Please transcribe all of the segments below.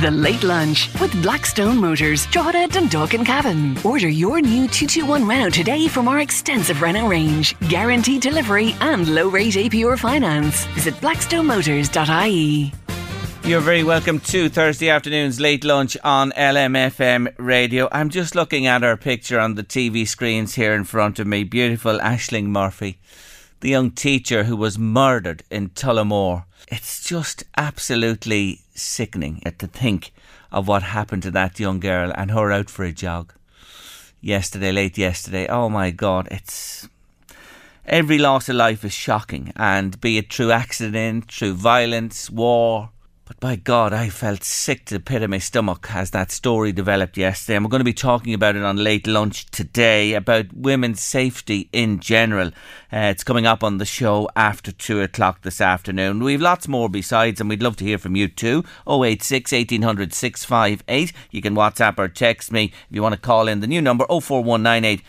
The Late Lunch with Blackstone Motors, Drogheda, Dundalk and Cavan. Order your new 221 Renault today from our extensive Renault range. Guaranteed delivery and low rate APR finance. Visit blackstonemotors.ie. You're very welcome to Thursday afternoon's late lunch on LMFM radio. I'm just looking at our picture on the TV screens here in front of me. Beautiful Ashling Murphy, the young teacher who was murdered in Tullamore. It's just absolutely sickening to think of what happened to that young girl and her out for a jog yesterday, late yesterday. Oh my God, it's every loss of life is shocking, and be it through accident, through violence, war, but by God, I felt sick to the pit of my stomach as that story developed yesterday. And we're going to be talking about it on late lunch today about women's safety in general. Uh, it's coming up on the show after two o'clock this afternoon. We've lots more besides, and we'd love to hear from you too. 086 1800 658. You can WhatsApp or text me if you want to call in the new number 04198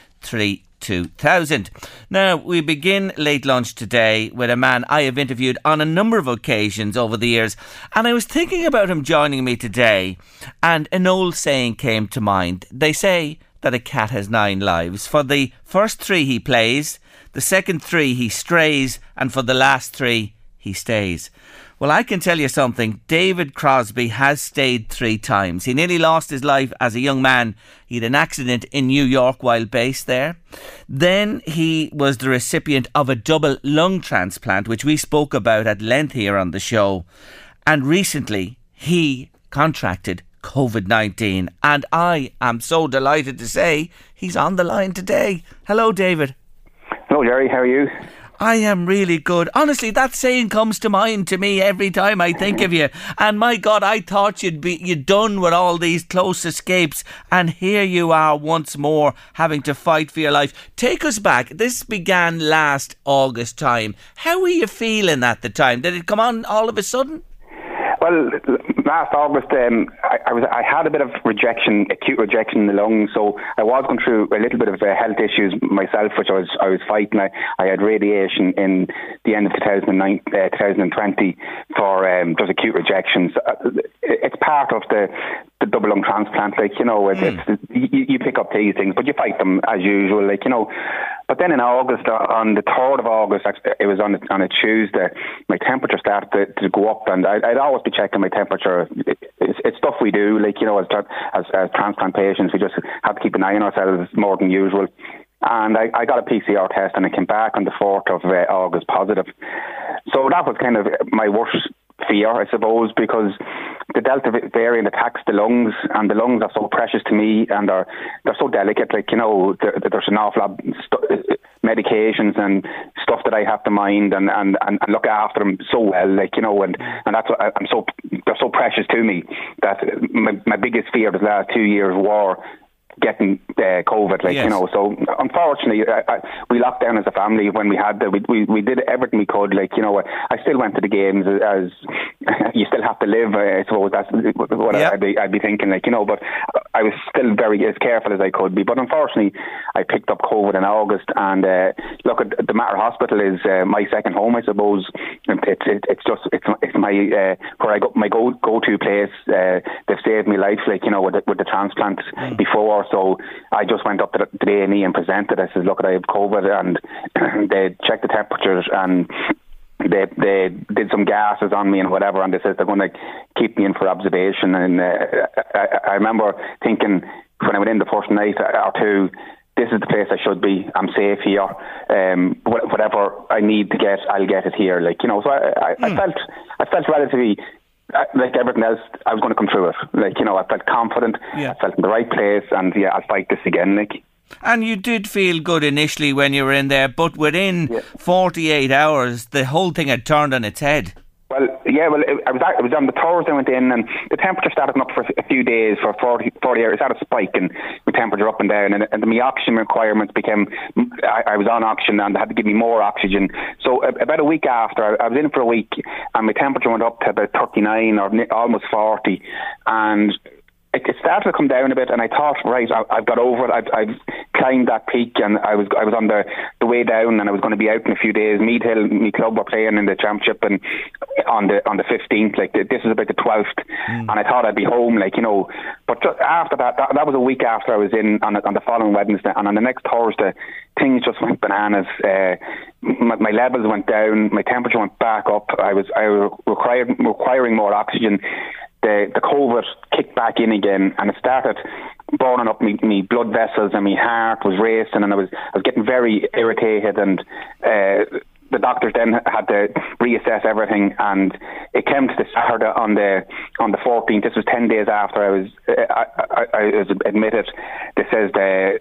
2000. Now, we begin late lunch today with a man I have interviewed on a number of occasions over the years, and I was thinking about him joining me today, and an old saying came to mind. They say that a cat has nine lives. For the first three, he plays, the second three, he strays, and for the last three, he stays. Well, I can tell you something. David Crosby has stayed three times. He nearly lost his life as a young man. He had an accident in New York while based there. Then he was the recipient of a double lung transplant, which we spoke about at length here on the show. And recently, he contracted COVID 19. And I am so delighted to say he's on the line today. Hello, David. Hello, Jerry. How are you? I am really good. Honestly, that saying comes to mind to me every time I think of you. And my God, I thought you'd be you done with all these close escapes, and here you are once more having to fight for your life. Take us back. This began last August time. How were you feeling at the time? Did it come on all of a sudden? Well, last August, um, I, I, was I had a bit of rejection, acute rejection in the lungs, so I was going through a little bit of uh, health issues myself, which I was I was fighting. I, I had radiation in the end of 2009, uh, 2020 for um, just acute rejections. Uh, it's part of the the double lung transplant, like you know, it's, mm. it's, you, you pick up these things, but you fight them as usual, like you know. But then in August, uh, on the third of August, it was on a, on a Tuesday. My temperature started to, to go up, and I, would always be checking my temperature. it's, it's, stuff we do, like you know, as, as, as transplant patients, we just have to keep an eye on ourselves more than usual. And I, I got a PCR test, and it came back on the fourth of uh, August positive. So that was kind of my worst fear, I suppose, because the Delta variant attacks the lungs, and the lungs are so precious to me, and they're they're so delicate. Like you know, there's an awful lot st- medications and stuff that I have to mind and, and, and, look after them so well. Like you know, and and that's what I, I'm so they're so precious to me that my my biggest fear the last two years war getting uh, COVID, like yes. you know. So unfortunately, I, I, we locked down as a family when we had the, we, we we did everything we could. Like you know, I still went to the games as, you still have to live. I suppose that's what yep. I'd be I'd be thinking. Like you know, but I was still very as careful as I could be. But unfortunately, I picked up COVID in August, and uh, look, at the Mater Hospital is uh, my second home, I suppose. It's it, it's just it's it's my uh, where I go my go go to place. Uh, they've saved me life, like you know, with the, with the transplant mm. before so I just went up to the, to A&E and presented. I said, look, I have COVID, and they checked the temperatures and they they did some gases on me and whatever, and they said they're going to keep me in for observation. And uh, I, I remember thinking when I went in the first night or two, this is the place I should be. I'm safe here. Um, whatever I need to get, I'll get it here. Like you know, so I, I, mm. I hmm. felt I felt relatively Uh, like everything else, I was going to come through it. Like you know, I felt confident. Yeah. I felt in the right place, and yeah, I'll fight this again. Like. And you did feel good initially when you were in there, but within yeah. 48 hours, the whole thing had turned on its head. Well, yeah, well, it, I was it was on the Thursday I went in, and the temperature started up for a few days for 40, 40 hours. It spike, and my temperature up and down, and, and my oxygen requirements became. I, I was on oxygen, and they had to give me more oxygen. So about a week after, I, I was in for a week, and my temperature went up to about 39 or almost 40, and it, started to come down a bit, and I thought, right, I, have got over it. I've, I've, climbed that peak, and I was I was on the, the way down, and I was going to be out in a few days. Meath Hill, my club were playing in the championship, and on the on the fifteenth, like this is about the twelfth, mm. and I thought I'd be home, like you know. But after that, that, that was a week after I was in on the, on the following Wednesday, and on the next Thursday, things just went bananas. Uh, my, my, levels went down, my temperature went back up. I was I was required requiring more oxygen the the COVID kicked back in again, and it started burning up me, me blood vessels, and my heart was racing, and I was I was getting very irritated, and uh, the doctors then had to reassess everything, and it came to the Saturday on the on the 14th. This was 10 days after I was uh, I, I, I was admitted. This says the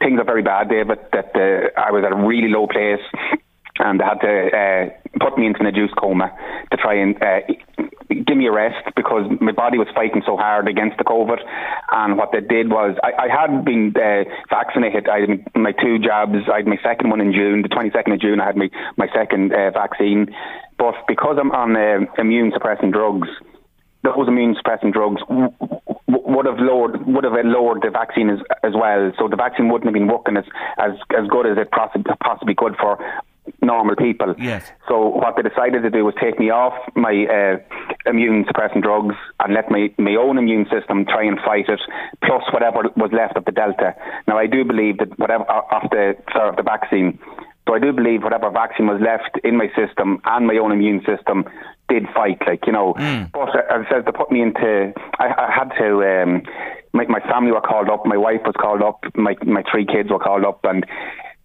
things are very bad, David. That the, I was at a really low place and they had to uh, put me into an induced coma to try and uh, give me a rest because my body was fighting so hard against the COVID. And what they did was, I, I had been uh, vaccinated. I had my two jabs. I had my second one in June, the 22nd of June. I had my my second uh, vaccine, but because I'm on uh, immune suppressing drugs, those immune suppressing drugs would have lowered would have lowered the vaccine as, as well. So the vaccine wouldn't have been working as as, as good as it possibly could for normal people. Yes. So what they decided to do was take me off my uh, immune suppressing drugs and let my, my own immune system try and fight it, plus whatever was left of the delta. Now I do believe that whatever of the sorry, of the vaccine. So I do believe whatever vaccine was left in my system and my own immune system did fight, like you know. Mm. But uh, as I said, they put me into. I, I had to. Um, my, my family were called up. My wife was called up. My my three kids were called up, and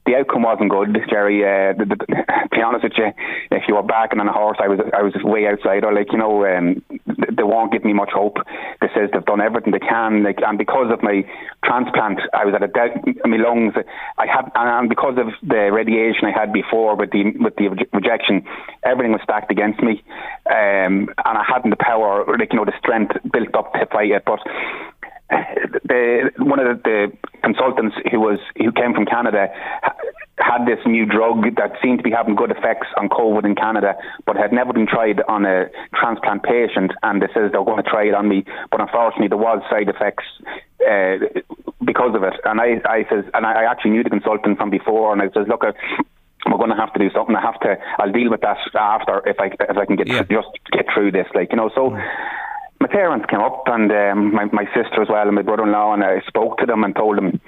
the outcome wasn't good, Jerry. Uh, the, the, to be honest with you, if you were backing on a horse, I was I was way outside. Or like you know, um, they won't give me much hope. They says they've done everything they can, like, and because of my transplant, I was at a doubt. My lungs, I had, and because of the radiation I had before with the with the rejection, everything was stacked against me, um, and I hadn't the power, like you know, the strength built up to fight it, but the one of the, the, consultants who was who came from Canada had this new drug that seemed to be having good effects on COVID in Canada, but had never been tried on a transplant patient. And they says they're going to try it on me, but unfortunately there was side effects uh, because of it. And I, I says, and I actually knew the consultant from before, and I says, look. we're going to have to do something. I have to. I'll deal with that after if I if I can get yeah. just get through this. Like you know, so mm my parents came up and um, my, my sister as well and my brother-in-law and I spoke to them and told them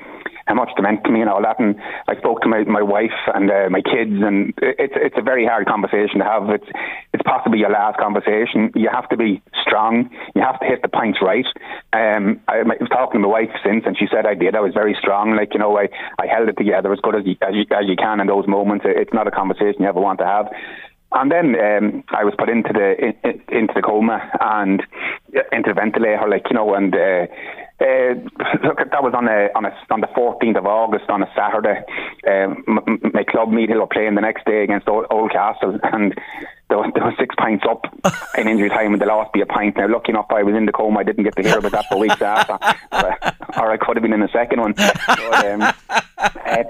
how much they meant to me and all that. And I spoke to my, my wife and uh, my kids and it's it's a very hard conversation to have. It's it's possibly your last conversation. You have to be strong. You have to hit the points right. Um, I, I was talking to my wife since and she said I did. I was very strong. Like you know I, I held it together as good as you, as you, as you can in those moments. It's not a conversation you ever want to have and then um, I was put into the in, into the coma and into the ventilator, like you know, and uh, uh, look, that was on a, on a, on the 14th of August on a Saturday. Um, my club Hill were playing the next day against Old, Oldcastle, and there was, there was six pints up in injury time, and the lost be a pint. Now, lucky enough, I was in the coma. I didn't get to hear about that for weeks after, or I could have been in the second one. But, um, uh,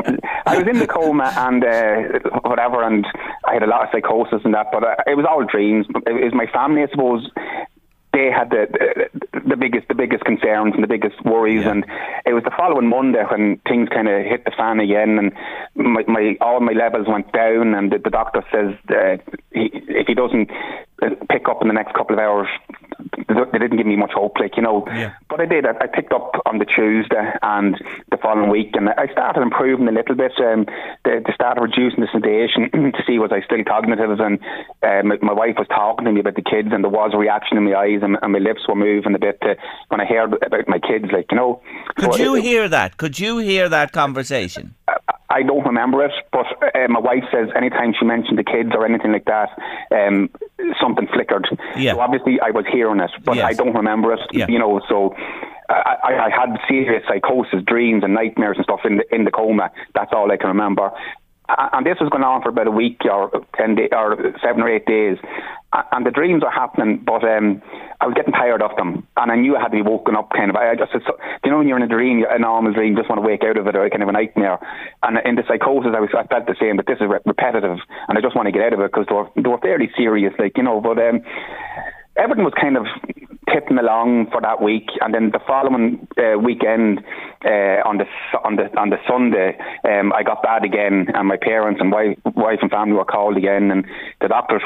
I was in the coma and uh, whatever, and I had a lot of psychosis and that, but uh, it was all dreams. It was my family, I suppose they had the, the, the biggest the biggest concerns and the biggest worries, yeah. and it was the following Monday when things kind of hit the fan again, and my, my all my levels went down, and the, the doctor says uh, he, if he doesn't pick up in the next couple of hours, they didn't give me much hope, like you know. Yeah. But I did. I, I picked up on the Tuesday and the following week, and I started improving a little bit. Um, they, they started reducing the sedation to see was I still cognitive, and uh, my, my wife was talking to me about the kids, and there was a reaction in my eyes, and, and my lips were moving a bit uh, when I heard about my kids, like you know. Could So you it- hear that? Could you hear that conversation? I don't remember it, but uh, my wife says anytime she mentioned the kids or anything like that, um, something flickered. Yeah. So obviously I was hearing it, but Yes. I don't remember it. Yeah. You know, so I, I, I had serious psychosis, dreams, and nightmares and stuff in the in the coma. That's all I can remember. And this was going on for about a week or ten day, or seven or eight days, and the dreams are happening, but um, I was getting tired of them, and I knew I had to be woken up. Kind of, I just, it's, you know, when you're in a dream, a normal dream, you just want to wake out of it, or kind of a nightmare. And in the psychosis, I was, I felt the same, but this is re- repetitive, and I just want to get out of it because they were, they were fairly serious, like you know. But um, everything was kind of tipping along for that week, and then the following uh, weekend uh, on the on the on the Sunday, um, I got bad again, and my parents and wife, wife and family were called again, and the doctors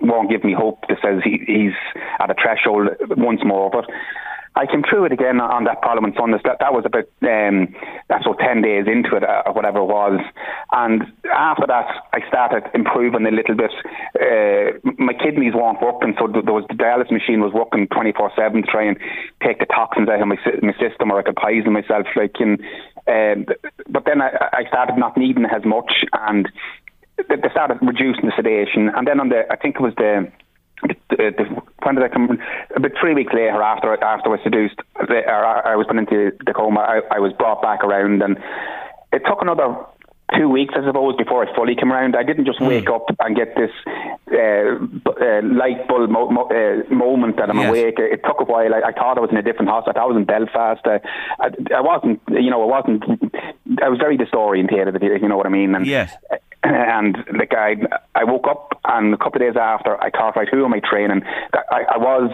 won't give me hope. That says he, he's at a threshold once more, but. I came through it again on that Parliament Sunday. That that was about um, that's what ten days into it uh, or whatever it was, and after that I started improving a little bit. Uh, my kidneys weren't working, so there was the dialysis machine was working twenty four seven to try and take the toxins out of my my system, or I could poison myself. Like, in, um, but then I, I started not needing as much, and they started reducing the sedation, and then on the I think it was the the, the, when did I come? About three weeks later, after after I was seduced, I I was put into the coma. I, I was brought back around, and it took another two weeks, I suppose, before I fully came around. I didn't just wake up and get this uh, uh, light bulb mo- mo- uh, moment that I'm Yes. awake. It, took a while. I, I thought I was in a different hospital. I thought I was in Belfast. Uh, I, I wasn't. You know, I wasn't. I was very disorientated. If you, if you know what I mean. And, Yes. and like I, I woke up and a couple of days after, I thought, right, who am I training? I, I was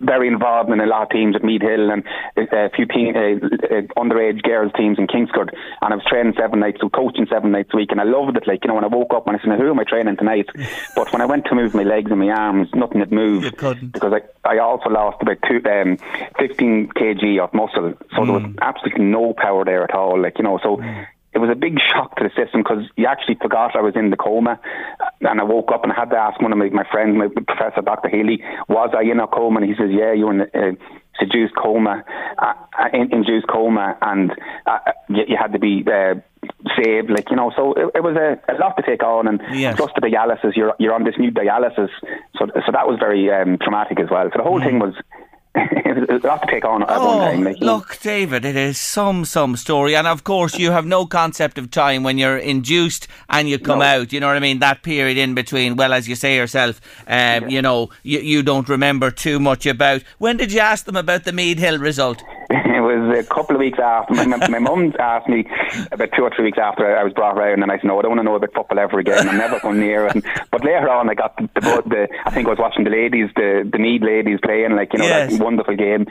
very involved in a lot of teams at Meath Hill and a few team, uh, uh, underage girls teams in Kingscourt. And I was training seven nights, so coaching seven nights a week, and I loved it. Like you know, when I woke up and I said, "Who am I training tonight?" but when I went to move my legs and my arms, nothing had moved because I, I also lost about two, um, 15 kg of muscle, so there was Mm. absolutely no power there at all. Like you know, so it was a big shock to the system because you actually forgot I was in the coma, and I woke up and I had to ask one of my, my friends, my professor, Dr. Healy, was I in a coma? And he says, yeah, you were in a uh, seduced coma, uh, uh, in, induced coma, and uh, you, you had to be. Uh, saved like you know so it, it was a, a lot to take on and Yes. plus the dialysis you're you're on this new dialysis so so that was very um, traumatic as well so the whole thing was it was a to take on at one Oh, time like, you know. look, David, it is some some story, and of course you have no concept of time when you're induced and you come No. out. You know what I mean? That period in between. Well, as you say yourself, um, you know, you, you don't remember too much about. When did you ask them about the Meath Hill result? was a couple of weeks after. My, my, mum asked me about two or three weeks after I was brought around, and I said, "No, I don't want to know about football ever again. I'm never going near it." And, but later on, I got the, the, the I think I was watching the ladies, the the Meath ladies playing, like you know, Yes. that wonderful game,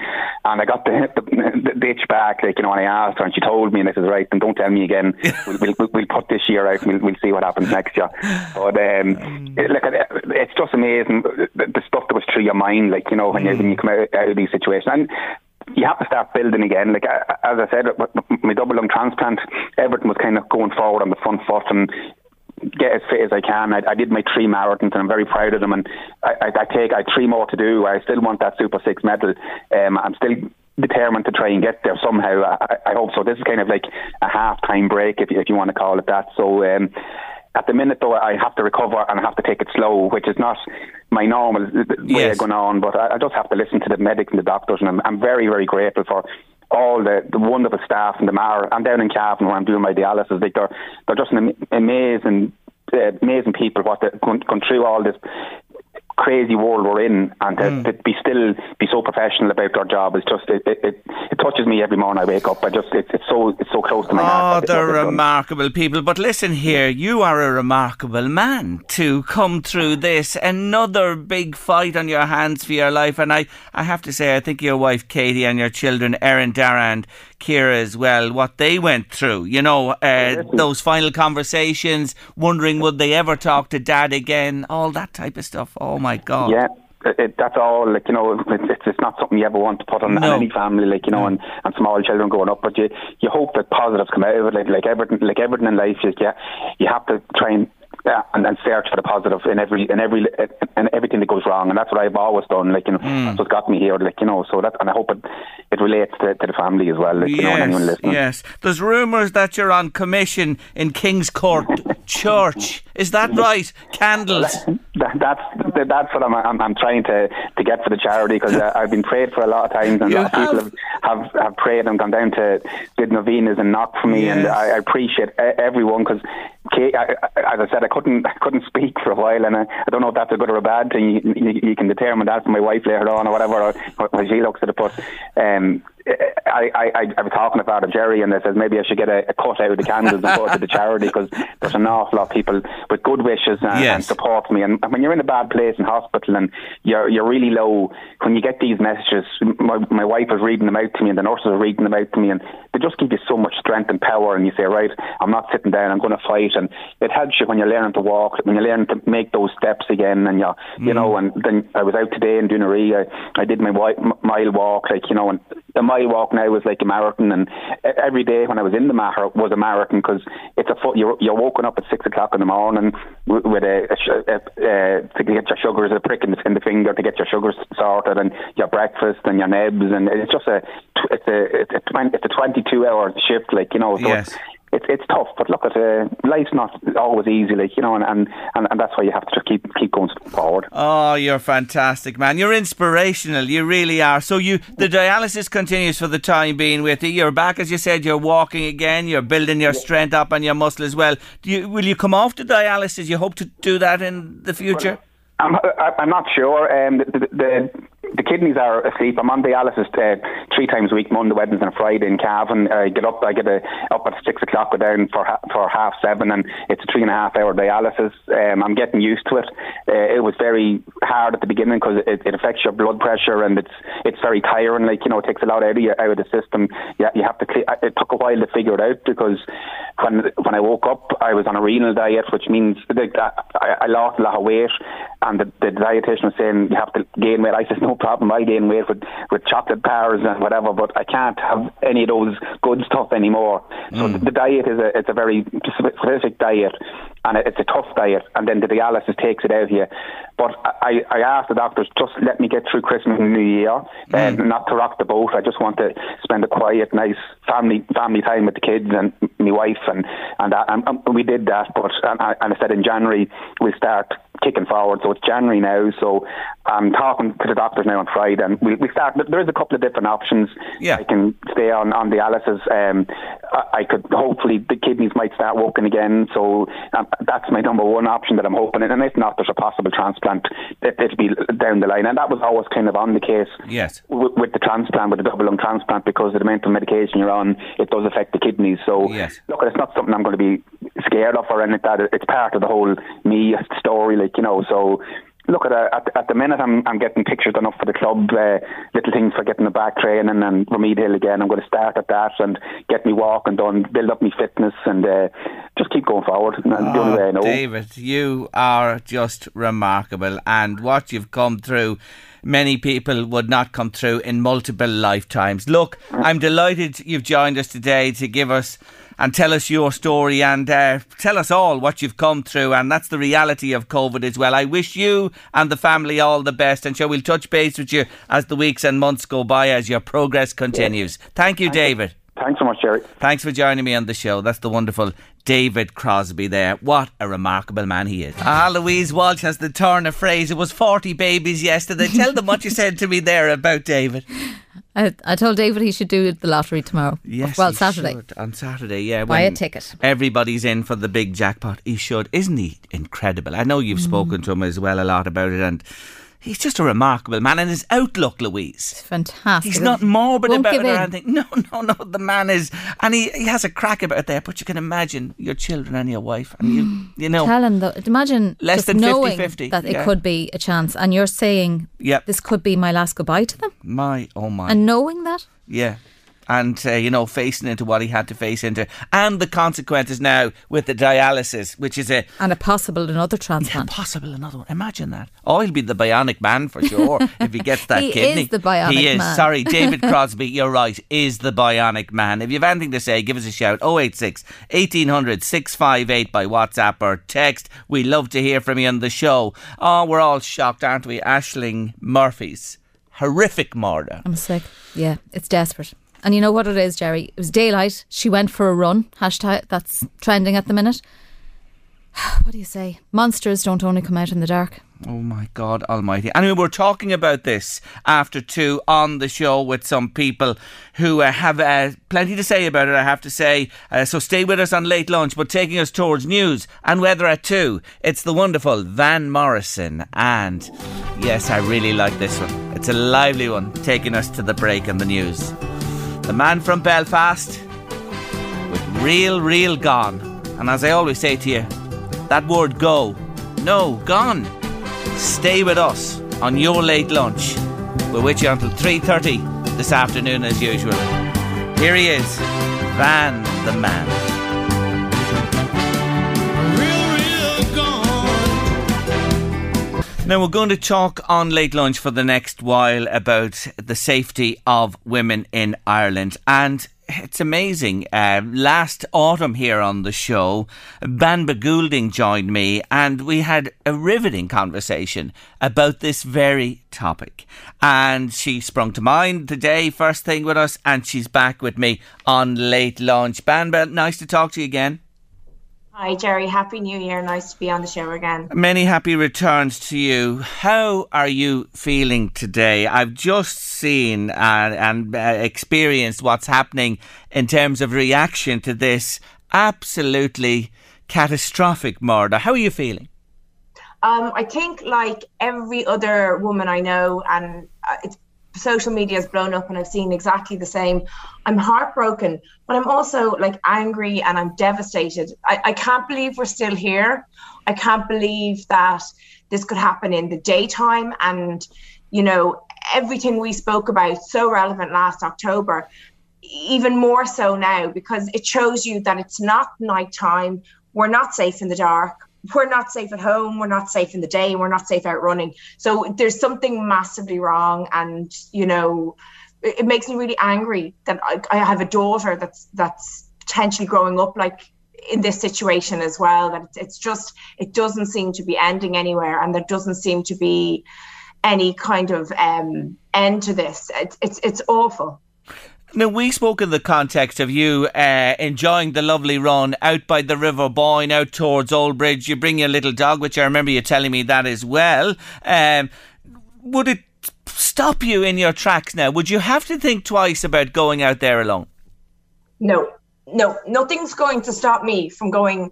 and I got the the, the, the itch back, like you know, and I asked her, and she told me, and I said, "Right, then don't tell me again. We'll we'll, we'll, put this year out, and we'll, we'll see what happens next year." But um, it, look, it- it's just amazing the, the stuff that was through your mind, like you know, when you when you come out, out of these situations. And you have to start building again. Like as I said, my double lung transplant, everything was kind of going forward on the front foot and get as fit as I can. I, I did my three marathons, and I'm very proud of them. And I, I, I take I three more to do. I still want that Super Six medal. Um, I'm still determined to try and get there somehow. I, I hope so. This is kind of like a half time break, if you, if you want to call it that. So. Um, at the minute, though, I have to recover and I have to take it slow, which is not my normal way Yes. of going on. But I, I just have to listen to the medics and the doctors, and I'm, I'm very, very grateful for all the, the wonderful staff in the Mar. I'm down in Cavan where I'm doing my dialysis. Like they're they're just an am- amazing, uh, amazing people. What they gone, gone through all this crazy world we're in, and to, Mm. to be still be so professional about their job is just it, it, it, it touches me every morning I wake up. I just it's, it's so it's so close to my heart. Oh, they- they're done. remarkable people. But listen here, you are a remarkable man to come through this. Another big fight on your hands for your life. And I, I have to say, I think your wife Katie and your children, Erin, Dara, and Kira as well, what they went through. You know, uh, those final conversations, wondering would they ever talk to dad again, all that type of stuff. Oh my God. Yeah. it, that's all. Like you know, it's, it's not something you ever want to put on, no. on any family. Like you know, and, and small children growing up. But you you hope that positives come out of it. Like like everything like everything in life, you yeah, you have to try and yeah, and, and search for the positive in every in every in everything that goes wrong, and that's what I've always done. Like you know, mm. that's what got me here. Like you know, so that and I hope it it relates to, to the family as well. Like, yes, you know, anyone listening. yes. There's rumours that you're on commission in Kingscourt Church. Is that right? Candles. That, that's that's what I'm, I'm, I'm trying to to get for the charity because uh, I've been prayed for a lot of times, and a lot of people have, have, have prayed and gone down to did novenas and knock for me, yes. and I, I appreciate everyone because as I said, I couldn't I couldn't speak for a while, and I, I don't know if that's a good or a bad thing. You, you, you can determine that from my wife later on or whatever, or how she looks at it. But um, I, I, I was talking to Father Jerry and they said maybe I should get a, a cut out of the candles and put it to the charity because there's an awful lot of people with good wishes and, yes. and support me. And, and when you're in a bad place in hospital and you're you're really low, when you get these messages, my, my wife was reading them out to me and the nurses are reading them out to me and they just give you so much strength and power. And you say, right, I'm not sitting down, I'm going to fight. And it helps you when you're learning to walk, when you're learning to make those steps again. And you you mm. know, and then I was out today in Dún a Rí. I, I did my mile walk, like you know, and the mile walk now is like a marathon, and every day when I was in the Mater was a marathon because it's a foot. You're, you're woken up at six o'clock in the morning with a, a, a, a to get your sugars, a prick in the, in the finger to get your sugars sorted, and your breakfast and your nebs, and it's just a it's a it's a, it's a twenty two hour shift, like you know. So yes it's it's it's tough. But look, at uh, life's not always easy, like you know, and, and, and, that's why you have to just keep keep going forward. Oh, you're fantastic, man! You're inspirational. You really are. So you the dialysis continues for the time being with you. You're back, as you said. You're walking again. You're building your strength up and your muscle as well. Do you will you come off the dialysis? You hope to do that in the future. I'm, I'm not sure. Um, the, the, the the kidneys are asleep. I'm on dialysis uh, three times a week, Monday, Wednesday, and Friday in Cavan. I get up, I get a, up at six o'clock, go down for for half seven, and it's a three and a half hour dialysis. Um, I'm getting used to it. Uh, it was very hard at the beginning because it, it, affects your blood pressure and it's it's very tiring. Like you know, it takes a lot out of you out of the system. You, you have to. Clear, it took a while to figure it out because when when I woke up, I was on a renal diet, which means I, I lost a lot of weight, and the, the dietitian was saying you have to gain weight. I said no problem. I gain weight with, with chocolate bars and whatever, but I can't have any of those good stuff anymore. So mm. the, the, diet is a it's a very specific diet, and it's a tough diet. And then the dialysis takes it out here. But I, I asked the doctors just let me get through Christmas and New Year, mm. and not to rock the boat. I just want to spend a quiet, nice family family time with the kids and my wife, and and, that, and, and we did that. But and I, and I said in January we start kicking forward. So it's January now. So I'm talking to the doctors now on Friday, and we, we start. There is a couple of different options. Yeah. I can stay on on dialysis. Um, I, I could hopefully the kidneys might start working again. So um, that's my number one option that I'm hoping. And if not, there's a possible transplant. It, it'll be down the line, and that was always kind of on the case. Yes. With, with the transplant, with the double lung transplant, because of the amount of medication you're on, it does affect the kidneys. So yes. look, it's not something I'm going to be scared of or anything. That it's part of the whole me story, like you know. So look at, at at the minute I'm I'm getting pictures done up for the club, uh, little things for getting the back training and remedial again. I'm going to start at that and get me walking done, build up my fitness, and uh, just keep going forward. And oh, the only way I know. David, you are just remarkable, and what you've come through many people would not come through in multiple lifetimes. Look, I'm delighted you've joined us today to give us and tell us your story and uh, tell us all what you've come through. And that's the reality of COVID as well. I wish you and the family all the best. And sure, we'll touch base with you as the weeks and months go by as your progress continues. Thank you, David. Thanks so much, Jerry. Thanks for joining me on the show. That's the wonderful David Crosby there. What a remarkable man he is. Ah, Louise Walsh has the turn of phrase. It was 40 babies yesterday. Tell them what you said to me there about David. I, I told David he should do the lottery tomorrow. Yes, well, Saturday. Should. On Saturday, yeah. Buy a ticket. Everybody's in for the big jackpot. He should, isn't he? Incredible. I know you've mm. spoken to him as well a lot about it, and he's just a remarkable man, and his outlook, Louise, it's fantastic. He's not morbid Won't about it or anything. No, no, no. The man is, and he, he has a crack about it there. But you can imagine your children and your wife, and you, you know, tell him though. Imagine less than knowing 50, that yeah. it could be a chance, and you're saying, "Yep, this could be my last goodbye to them." My oh my, and knowing that, yeah. And uh, you know facing into what he had to face into. And the consequences now with the dialysis which is a And a possible another yeah, transplant. possible another one. Imagine that. Oh he'll be the bionic man for sure if he gets that He is kidney. the bionic he is. man. sorry David Crosby you're right is the bionic man. If you have anything to say give us a shout. 086 1800 658 by WhatsApp or text. We love to hear from you on the show. Oh we're all shocked aren't we? Ashling Murphy's horrific murder. I'm sick. Yeah, it's desperate. And you know what it is, Jerry? It was daylight. She went for a run. Hashtag that's trending at the minute. What do you say? Monsters don't only come out in the dark. Oh my God Almighty! Anyway, we're talking about this after two on the show with some people who uh, have uh, plenty to say about it. I have to say, uh, so stay with us on late lunch. But taking us towards news and weather at two, it's the wonderful Van Morrison, and yes, I really like this one. It's a lively one, taking us to the break and the news. The man from Belfast with real, real gone, and as I always say to you, that word go, no, gone. Stay with us on your late lunch. We're with you until 3.30 this afternoon as usual. Here he is, Van the Man. Now we're going to talk on late lunch for the next while about the safety of women in Ireland and it's amazing. Uh, last autumn here on the show, Banba Goulding joined me and we had a riveting conversation about this very topic. And she sprung to mind today, first thing with us, and she's back with me on late lunch. Banba, nice to talk to you again. Hi, Jerry. Happy New Year. Nice to be on the show again. Many happy returns to you. How are you feeling today? I've just seen and, and uh, experienced what's happening in terms of reaction to this absolutely catastrophic murder. How are you feeling? Um, I think, like every other woman I know, and uh, it's social media has blown up and I've seen exactly the same. I'm heartbroken, but I'm also like angry and I'm devastated. I, I can't believe we're still here. I can't believe that this could happen in the daytime and, you know, everything we spoke about so relevant last October, even more so now because it shows you that it's not nighttime. We're not safe in the dark we're not safe at home, we're not safe in the day, we're not safe out running. So there's something massively wrong, and you know, it, it makes me really angry that I, I have a daughter that's that's potentially growing up like in this situation as well. That it's, just it doesn't seem to be ending anywhere, and there doesn't seem to be any kind of um, end to this. It's it's awful. Now, we spoke in the context of you uh, enjoying the lovely run out by the River Boyne, out towards Oldbridge. You bring your little dog, which I remember you telling me that as well. Um, would it stop you in your tracks now? Would you have to think twice about going out there alone? No, no, nothing's going to stop me from going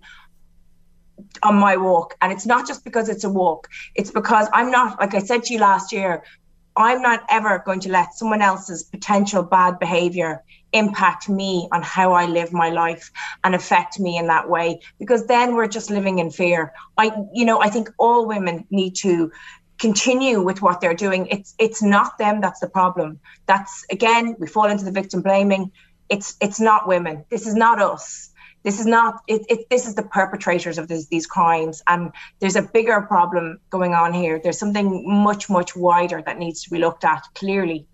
on my walk. And it's not just because it's a walk, it's because I'm not, like I said to you last year, I'm not ever going to let someone else's potential bad behavior impact me on how I live my life and affect me in that way because then we're just living in fear. I you know, I think all women need to continue with what they're doing. It's it's not them that's the problem. That's again, we fall into the victim blaming. It's it's not women. This is not us this is not it, it, this is the perpetrators of this, these crimes and there's a bigger problem going on here there's something much much wider that needs to be looked at clearly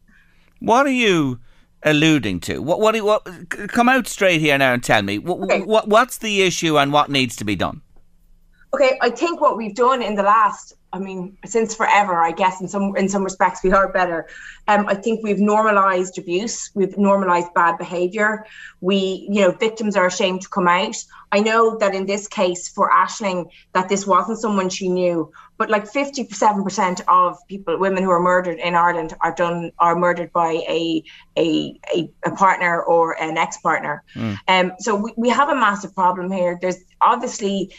What are you alluding to? What what, what come out straight here now and tell me what, Okay. what what's the issue and what needs to be done? okay i think what we've done in the last i mean since forever i guess in some in some respects we are better. Um, i think we've normalized abuse. We've normalized bad behavior. We you know victims are ashamed to come out. I know that in this case for ashling that this wasn't someone she knew but like 57% of people women who are murdered in ireland are done are murdered by a a, a, a partner or an ex-partner. Um, so we, we have a massive problem here. There's obviously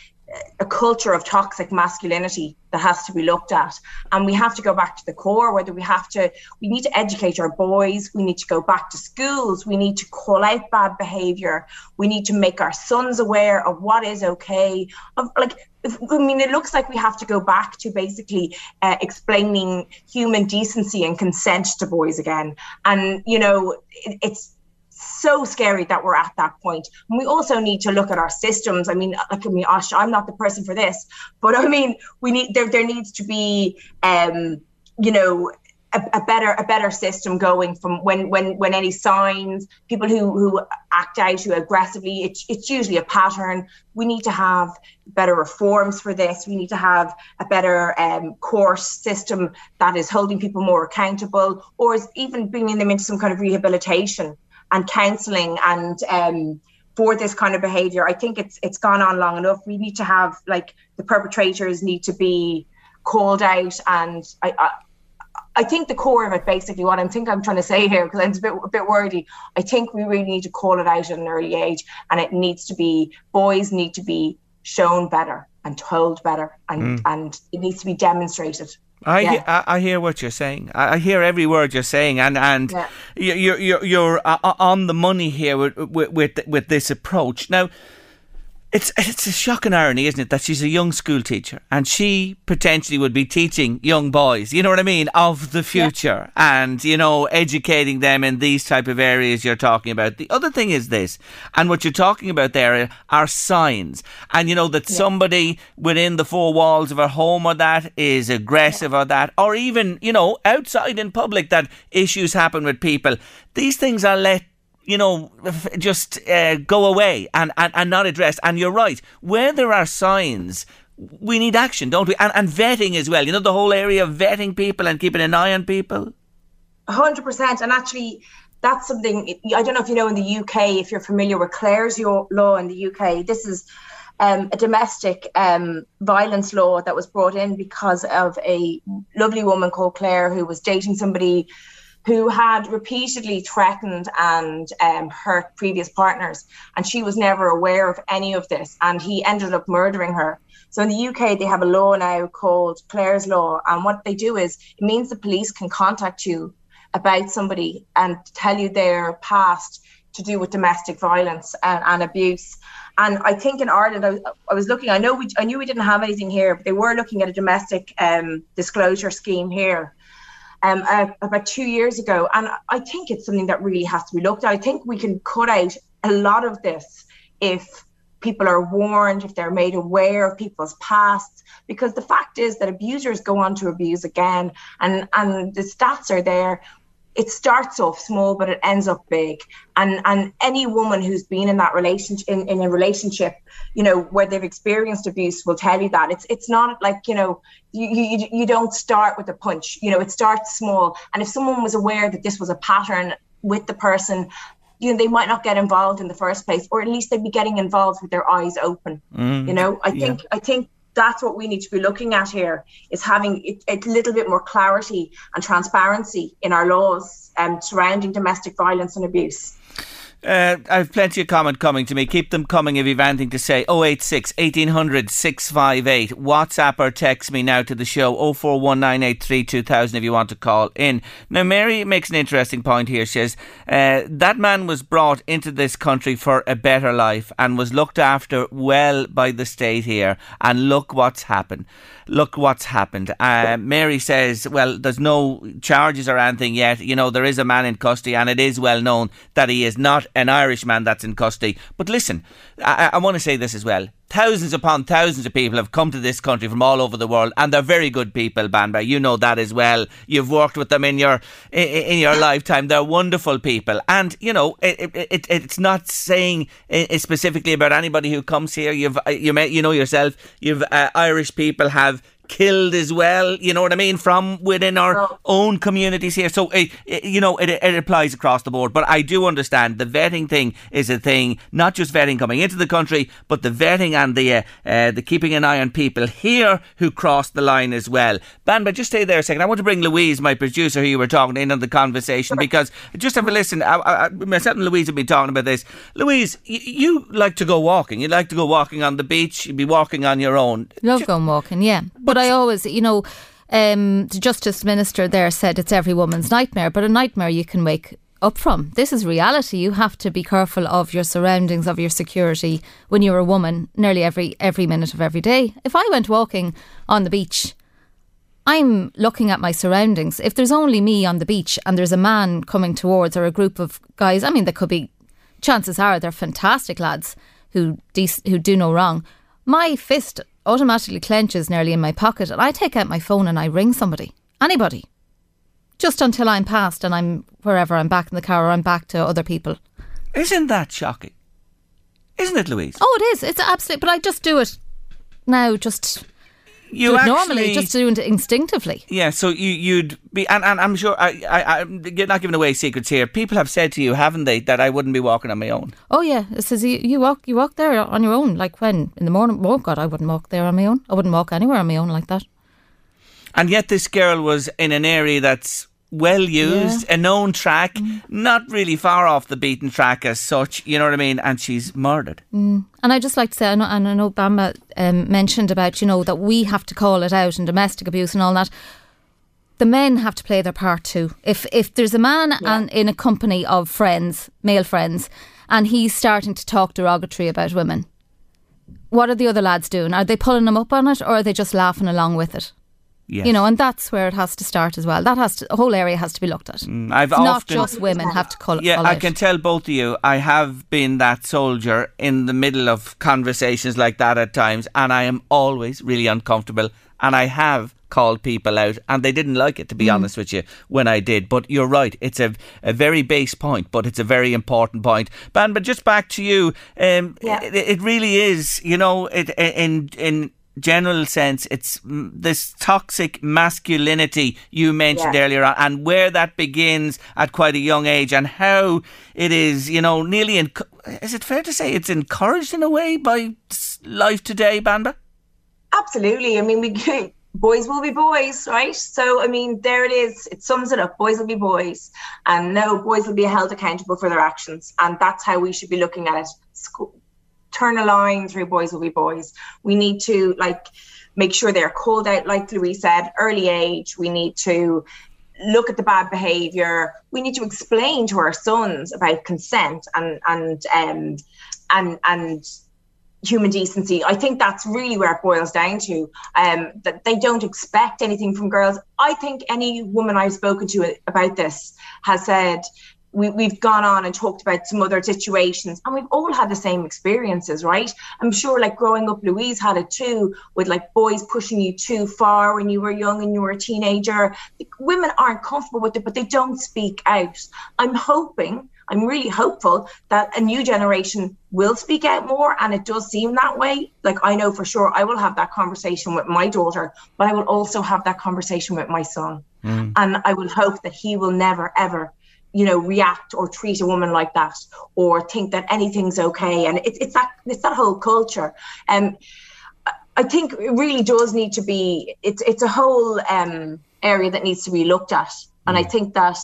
a culture of toxic masculinity that has to be looked at and we have to go back to the core whether we have to we need to educate our boys we need to go back to schools we need to call out bad behavior we need to make our sons aware of what is okay of like I mean, it looks like we have to go back to basically uh, explaining human decency and consent to boys again. And, you know, it, it's so scary that we're at that point. And we also need to look at our systems. I mean, like I mean, Osh, I'm not the person for this, but I mean, we need there. There needs to be, um, you know, a, a, better a better system going from when when when any signs people who who act out who aggressively it's it's usually a pattern we need to have better reforms for this we need to have a better um, course system that is holding people more accountable or is even bringing them into some kind of rehabilitation and counseling and um, for this kind of behavior i think it's it's gone on long enough we need to have like the perpetrators need to be called out and I, I I think the core of it, basically, what I'm think I'm trying to say here, because I'm a bit, a bit wordy, I think we really need to call it out at an early age, and it needs to be boys need to be shown better and told better, and mm. and it needs to be demonstrated. I, yeah. I, I hear what you're saying. I hear every word you're saying, and and yeah. you're you're you're uh, uh, on the money here with, with with with this approach. Now, it's it's a shocking irony, isn't it, that she's a young school teacher and she potentially would be teaching young boys, you know what I mean, of the future yeah. and, you know, educating them in these type of areas you're talking about. The other thing is this, and what you're talking about there are signs. And you know that yeah. somebody within the four walls of her home or that is aggressive yeah. or that, or even, you know, outside in public that issues happen with people. These things are let you know, just uh, go away and, and, and not addressed. And you're right, where there are signs, we need action, don't we? And, and vetting as well. You know, the whole area of vetting people and keeping an eye on people. 100%. And actually, that's something, I don't know if you know in the UK, if you're familiar with Clare's law in the UK, this is um, a domestic um, violence law that was brought in because of a lovely woman called Clare who was dating somebody who had repeatedly threatened and um, hurt previous partners. And she was never aware of any of this. And he ended up murdering her. So in the UK, they have a law now called Clare's Law. And what they do is it means the police can contact you about somebody and tell you their past to do with domestic violence and, and abuse. And I think in Ireland, I, I, was looking. I know we, I knew we didn't have anything here, but they were looking at a domestic um, disclosure scheme here um, uh, about two years ago. And I think it's something that really has to be looked at. I think we can cut out a lot of this if people are warned, if they're made aware of people's pasts, because the fact is that abusers go on to abuse again, and and the stats are there it starts off small but it ends up big. And and any woman who's been in that relationship in, in a relationship you know where they've experienced abuse will tell you that. It's it's not like you know you, you you don't start with a punch. You know it starts small. And if someone was aware that this was a pattern with the person you know they might not get involved in the first place or at least they'd be getting involved with their eyes open. Mm, you know i think yeah. i think that's what we need to be looking at here is having a, little bit more clarity and transparency in our laws um, surrounding domestic violence and abuse. Uh, I have plenty of comment coming to me. Keep them coming if you've anything to say. 086 1800 658. WhatsApp or text me now to the show 0419832000 if you want to call in. Now, Mary makes an interesting point here. She says, uh, That man was brought into this country for a better life and was looked after well by the state here. And look what's happened look what's happened. Uh, Mary says, well, there's no charges or anything yet. You know, there is a man in custody, and it is well known that he is not an Irishman that's in custody. But listen, I, I want to say this as well. Thousands upon thousands of people have come to this country from all over the world, and they're very good people, Banba. You know that as well. You've worked with them in your in, your lifetime. They're wonderful people, and you know it, it, it, it's not saying specifically about anybody who comes here. You've you may, you know yourself. You've uh, Irish people have killed as well, you know what I mean, from within our no. own communities here. So, it, it, you know, it, it applies across the board. But I do understand the vetting thing is a thing, not just vetting coming into the country, but the vetting and the uh, uh, the keeping an eye on people here who cross the line as well. Ban, but just stay there a second. I want to bring Louise, my producer, who you were talking to, in on the conversation because just have a listen. I, I, myself and Louise have been talking about this. Louise, you, you like to go walking. You like to go walking on the beach. You'd be walking on your own. Love going walking, yeah. But but I always, you know, um, the Justice Minister there said it's every woman's nightmare, but a nightmare you can wake up from. This is reality. You have to be careful of your surroundings, of your security when you're a woman nearly every every minute of every day. If I went walking on the beach, I'm looking at my surroundings. If there's only me on the beach and there's a man coming towards or a group of guys, I mean, there could be. Chances are they're fantastic lads who de- who do no wrong. My fist automatically clenches nearly in my pocket, and I take out my phone and I ring somebody, anybody, just until I'm past and I'm wherever I'm back in the car or I'm back to other people. Isn't that shocking? Isn't it, Louise? Oh, it is. It's absolute. But I just do it now. Just you do it actually, normally, just doing it instinctively. Yeah, so you, you'd be, and, and I'm sure, I, I, you're not giving away secrets here. People have said to you, haven't they, that I wouldn't be walking on my own? Oh yeah, it says you, you walk, you walk there on your own. Like when in the morning. Oh God, I wouldn't walk there on my own. I wouldn't walk anywhere on my own like that. And yet, this girl was in an area that's well used, Yeah. a known track, Mm. not really far off the beaten track as such. You know what I mean? And she's murdered. And I just like to say, and I know Banba um, mentioned about, you know, that we have to call it out and domestic abuse and all that. The men have to play their part too. If if there's a man and in a company of friends, male friends, and he's starting to talk derogatory about women, what are the other lads doing? Are they pulling him up on it, or are they just laughing along with it? Yes. You know, and that's where it has to start as well. That has to, the whole area has to be looked at. I've It's not often, just women have to call, Yeah, call I out. can tell both of you, I have been that soldier in the middle of conversations like that at times, and I am always really uncomfortable. And I have called people out, and they didn't like it, to Mm. be honest with you, when I did. But you're right, it's a, a very base point, but it's a very important point. Ban, but just back to you, um, Yeah. it, it really is, you know, it in in general sense, it's this toxic masculinity you mentioned Yeah. earlier on, and where that begins at quite a young age, and how it is, you know, nearly. Enc- is it fair to say it's encouraged in a way by life today, Banba? Absolutely. I mean, we boys will be boys, right? So, I mean, there it is. It sums it up. Boys will be boys, and no, boys will be held accountable for their actions, and that's how we should be looking at it. Sco- turn a line through boys will be boys. We need to like make sure they're called out, like Louise said, early age. We need to look at the bad behavior. We need to explain to our sons about consent and and um and and human decency. I think that's really where it boils down to. Um, that they don't expect anything from girls. I think any woman I've spoken to about this has said we, we've gone on and talked about some other situations and we've all had the same experiences, right? I'm sure like growing up, Louise had it too with like boys pushing you too far when you were young and you were a teenager. Women aren't comfortable with it, but they don't speak out. I'm hoping I'm really hopeful that a new generation will speak out more, and it does seem that way. Like, I know for sure I will have that conversation with my daughter, but I will also have that conversation with my son. Mm. And I will hope that he will never, ever, you know, react or treat a woman like that or think that anything's okay. And it's, it's, that, it's that whole culture. Um, I think it really does need to be, it's, it's a whole um, area that needs to be looked at. And I think that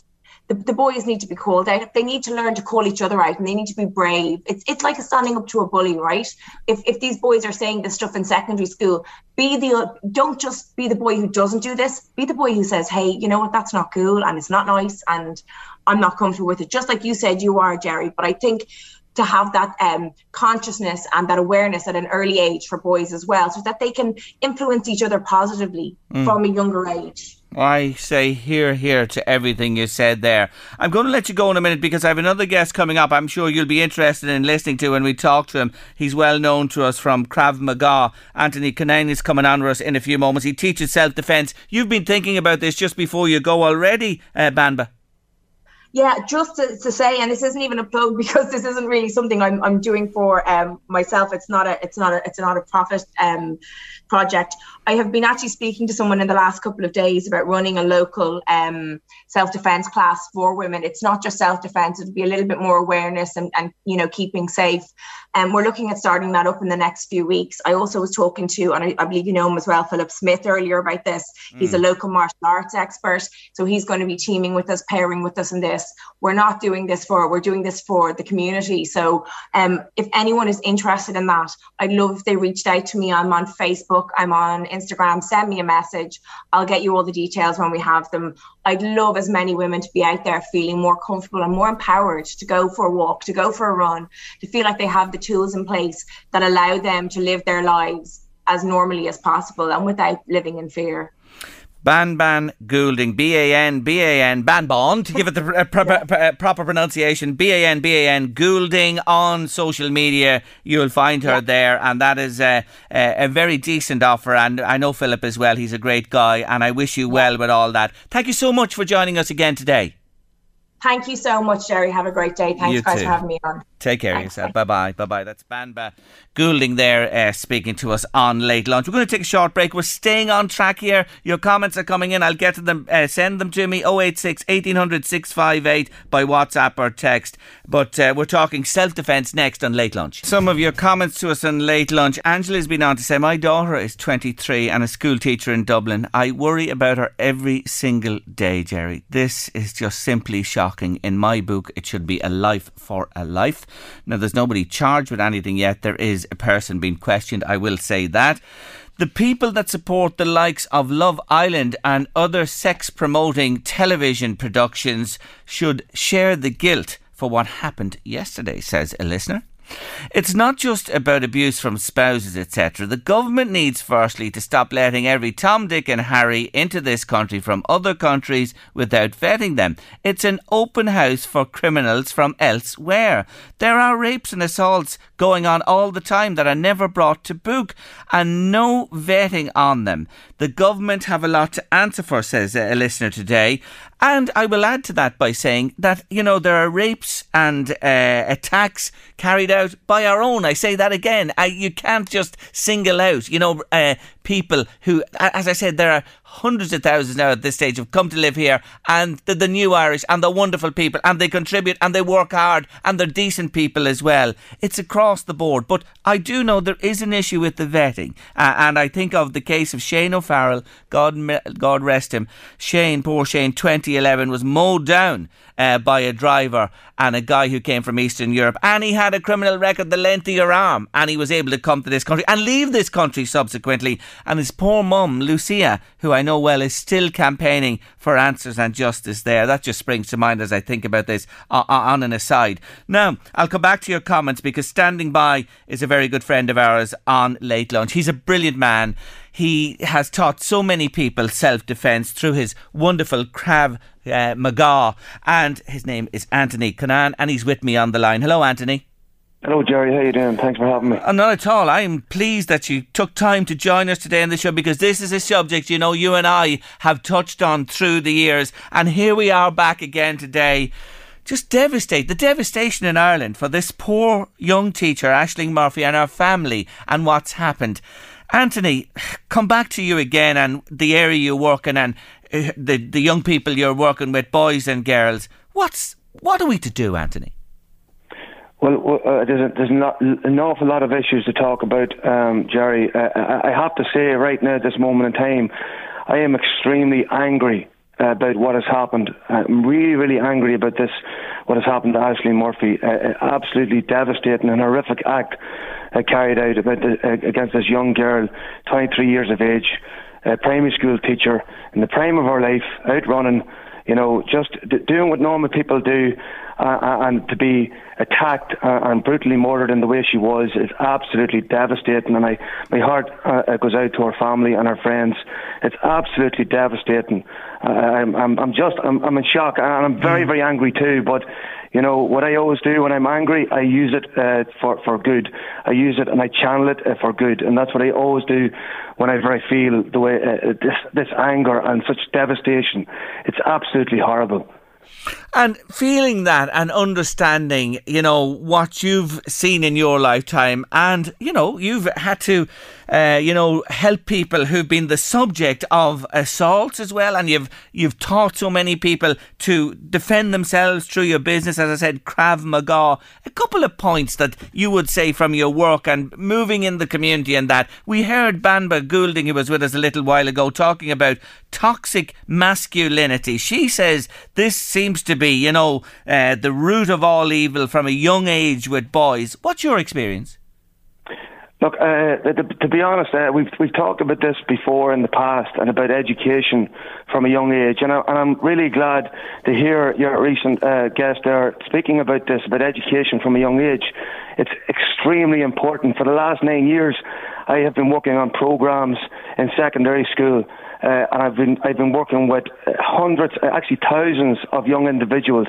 the, the boys need to be called out. They need to learn to call each other out and they need to be brave. It's it's like standing up to a bully, right? If if these boys are saying this stuff in secondary school, be the don't just be the boy who doesn't do this. Be the boy who says, "Hey, you know what? That's not cool and it's not nice and I'm not comfortable with it." Just like you said you are, Jerry. But I think to have that um, consciousness and that awareness at an early age for boys as well, so that they can influence each other positively from a younger age. I say here, here to everything you said there. I'm going to let you go in a minute because I have another guest coming up. I'm sure you'll be interested in listening to when we talk to him. He's well known to us from Krav Maga. Anthony Canane is coming on with us in a few moments. He teaches self defence. You've been thinking about this just before you go already, uh, Banba. Yeah, just to, to say, and this isn't even a plug because this isn't really something I'm, I'm doing for um, myself. It's not a it's not a it's not a profit um, project. I have been actually speaking to someone in the last couple of days about running a local um, self defense class for women. It's not just self defense; it'll be a little bit more awareness and, and you know keeping safe. And we're looking at starting that up in the next few weeks. I also was talking to, and I, I believe you know him as well, Philip Smith earlier about this. He's a local martial arts expert, so he's going to be teaming with us, pairing with us in this. We're not doing this for, we're doing this for the community. So, um, if anyone is interested in that, I'd love if they reached out to me. I'm on Facebook, I'm on Instagram. Send me a message. I'll get you all the details when we have them. I'd love as many women to be out there feeling more comfortable and more empowered to go for a walk, to go for a run, to feel like they have the tools in place that allow them to live their lives as normally as possible and without living in fear. Ban Ban Goulding, B A N B A N Ban Bond, to give it the uh, proper, uh, proper pronunciation, B A N B A N Goulding on social media. You'll find her yeah. there, and that is a, a, a, very decent offer. And I know Philip as well. He's a great guy, and I wish you well with all that. Thank you so much for joining us again today. Thank you so much, Jerry. Have a great day. Thanks, you guys, too. for having me on. Take care Thanks. of yourself. Bye bye. Bye bye. That's Banba Goulding there uh, speaking to us on late lunch. We're going to take a short break. We're staying on track here. Your comments are coming in. I'll get to them. Uh, send them to me 086 1800 658 by WhatsApp or text. But uh, we're talking self defence next on late lunch. Some of your comments to us on late lunch. Angela's been on to say, My daughter is 23 and a school teacher in Dublin. I worry about her every single day, Jerry. This is just simply shocking. In my book, it should be a life for a life. Now, there's nobody charged with anything yet. There is a person being questioned, I will say that. The people that support the likes of Love Island and other sex promoting television productions should share the guilt for what happened yesterday, says a listener. It's not just about abuse from spouses, etc. The government needs, firstly, to stop letting every Tom, Dick, and Harry into this country from other countries without vetting them. It's an open house for criminals from elsewhere. There are rapes and assaults going on all the time that are never brought to book, and no vetting on them. The government have a lot to answer for, says a listener today. And I will add to that by saying that, you know, there are rapes and uh, attacks carried out by our own. I say that again. I, you can't just single out, you know, uh, people who, as I said, there are hundreds of thousands now at this stage have come to live here and the, the new Irish and the wonderful people and they contribute and they work hard and they're decent people as well. It's across the board. But I do know there is an issue with the vetting. Uh, and I think of the case of Shane O'Farrell, God, God rest him. Shane, poor Shane, 2011 was mowed down uh, by a driver and a guy who came from Eastern Europe. And he had a criminal record the length of your arm. And he was able to come to this country and leave this country subsequently. And his poor mum, Lucia, who I know well, is still campaigning for answers and justice there. That just springs to mind as I think about this uh, uh, on an aside. Now, I'll come back to your comments because standing by is a very good friend of ours on Late Lunch. He's a brilliant man. He has taught so many people self defence through his wonderful Krav uh, Maga, and his name is Anthony Conan, and he's with me on the line. Hello, Anthony. Hello, Jerry. How you doing? Thanks for having me. Uh, not at all. I'm pleased that you took time to join us today on the show because this is a subject you know you and I have touched on through the years, and here we are back again today. Just devastate the devastation in Ireland for this poor young teacher, Ashling Murphy, and her family, and what's happened. Anthony, come back to you again and the area you work in and the the young people you're working with, boys and girls. What's what are we to do, Anthony? Well, uh, there's, a, there's not, an awful lot of issues to talk about, um, Jerry. Uh, I have to say, right now, at this moment in time, I am extremely angry uh, about what has happened. I'm really, really angry about this, what has happened to Ashley Murphy. Uh, uh, absolutely devastating and horrific act uh, carried out the, against this young girl, 23 years of age, a primary school teacher, in the prime of her life, out running, you know, just d- doing what normal people do uh, uh, and to be attacked uh, and brutally murdered in the way she was is absolutely devastating. And I, my heart uh, goes out to her family and her friends. It's absolutely devastating. Uh, I'm, I'm, I'm just, I'm, I'm in shock, and I'm very, very angry too. But you know what I always do when I'm angry, I use it uh, for for good. I use it and I channel it uh, for good, and that's what I always do whenever I feel the way uh, this this anger and such devastation. It's absolutely horrible. And feeling that and understanding, you know, what you've seen in your lifetime, and, you know, you've had to, uh, you know, help people who've been the subject of assaults as well, and you've you've taught so many people to defend themselves through your business, as I said, Krav Maga. A couple of points that you would say from your work and moving in the community and that. We heard Banba Goulding, who was with us a little while ago, talking about toxic masculinity. She says this seems to be, you know, uh, the root of all evil from a young age with boys. What's your experience? Look, uh, to, to, be honest, uh, we've we've talked about this before in the past and about education from a young age, and, I, am really glad to hear your recent uh, guest there speaking about this about education from a young age. It's extremely important. For the last nine years, I have been working on programs in secondary school uh, and I've been I've been working with hundreds, actually thousands of young individuals.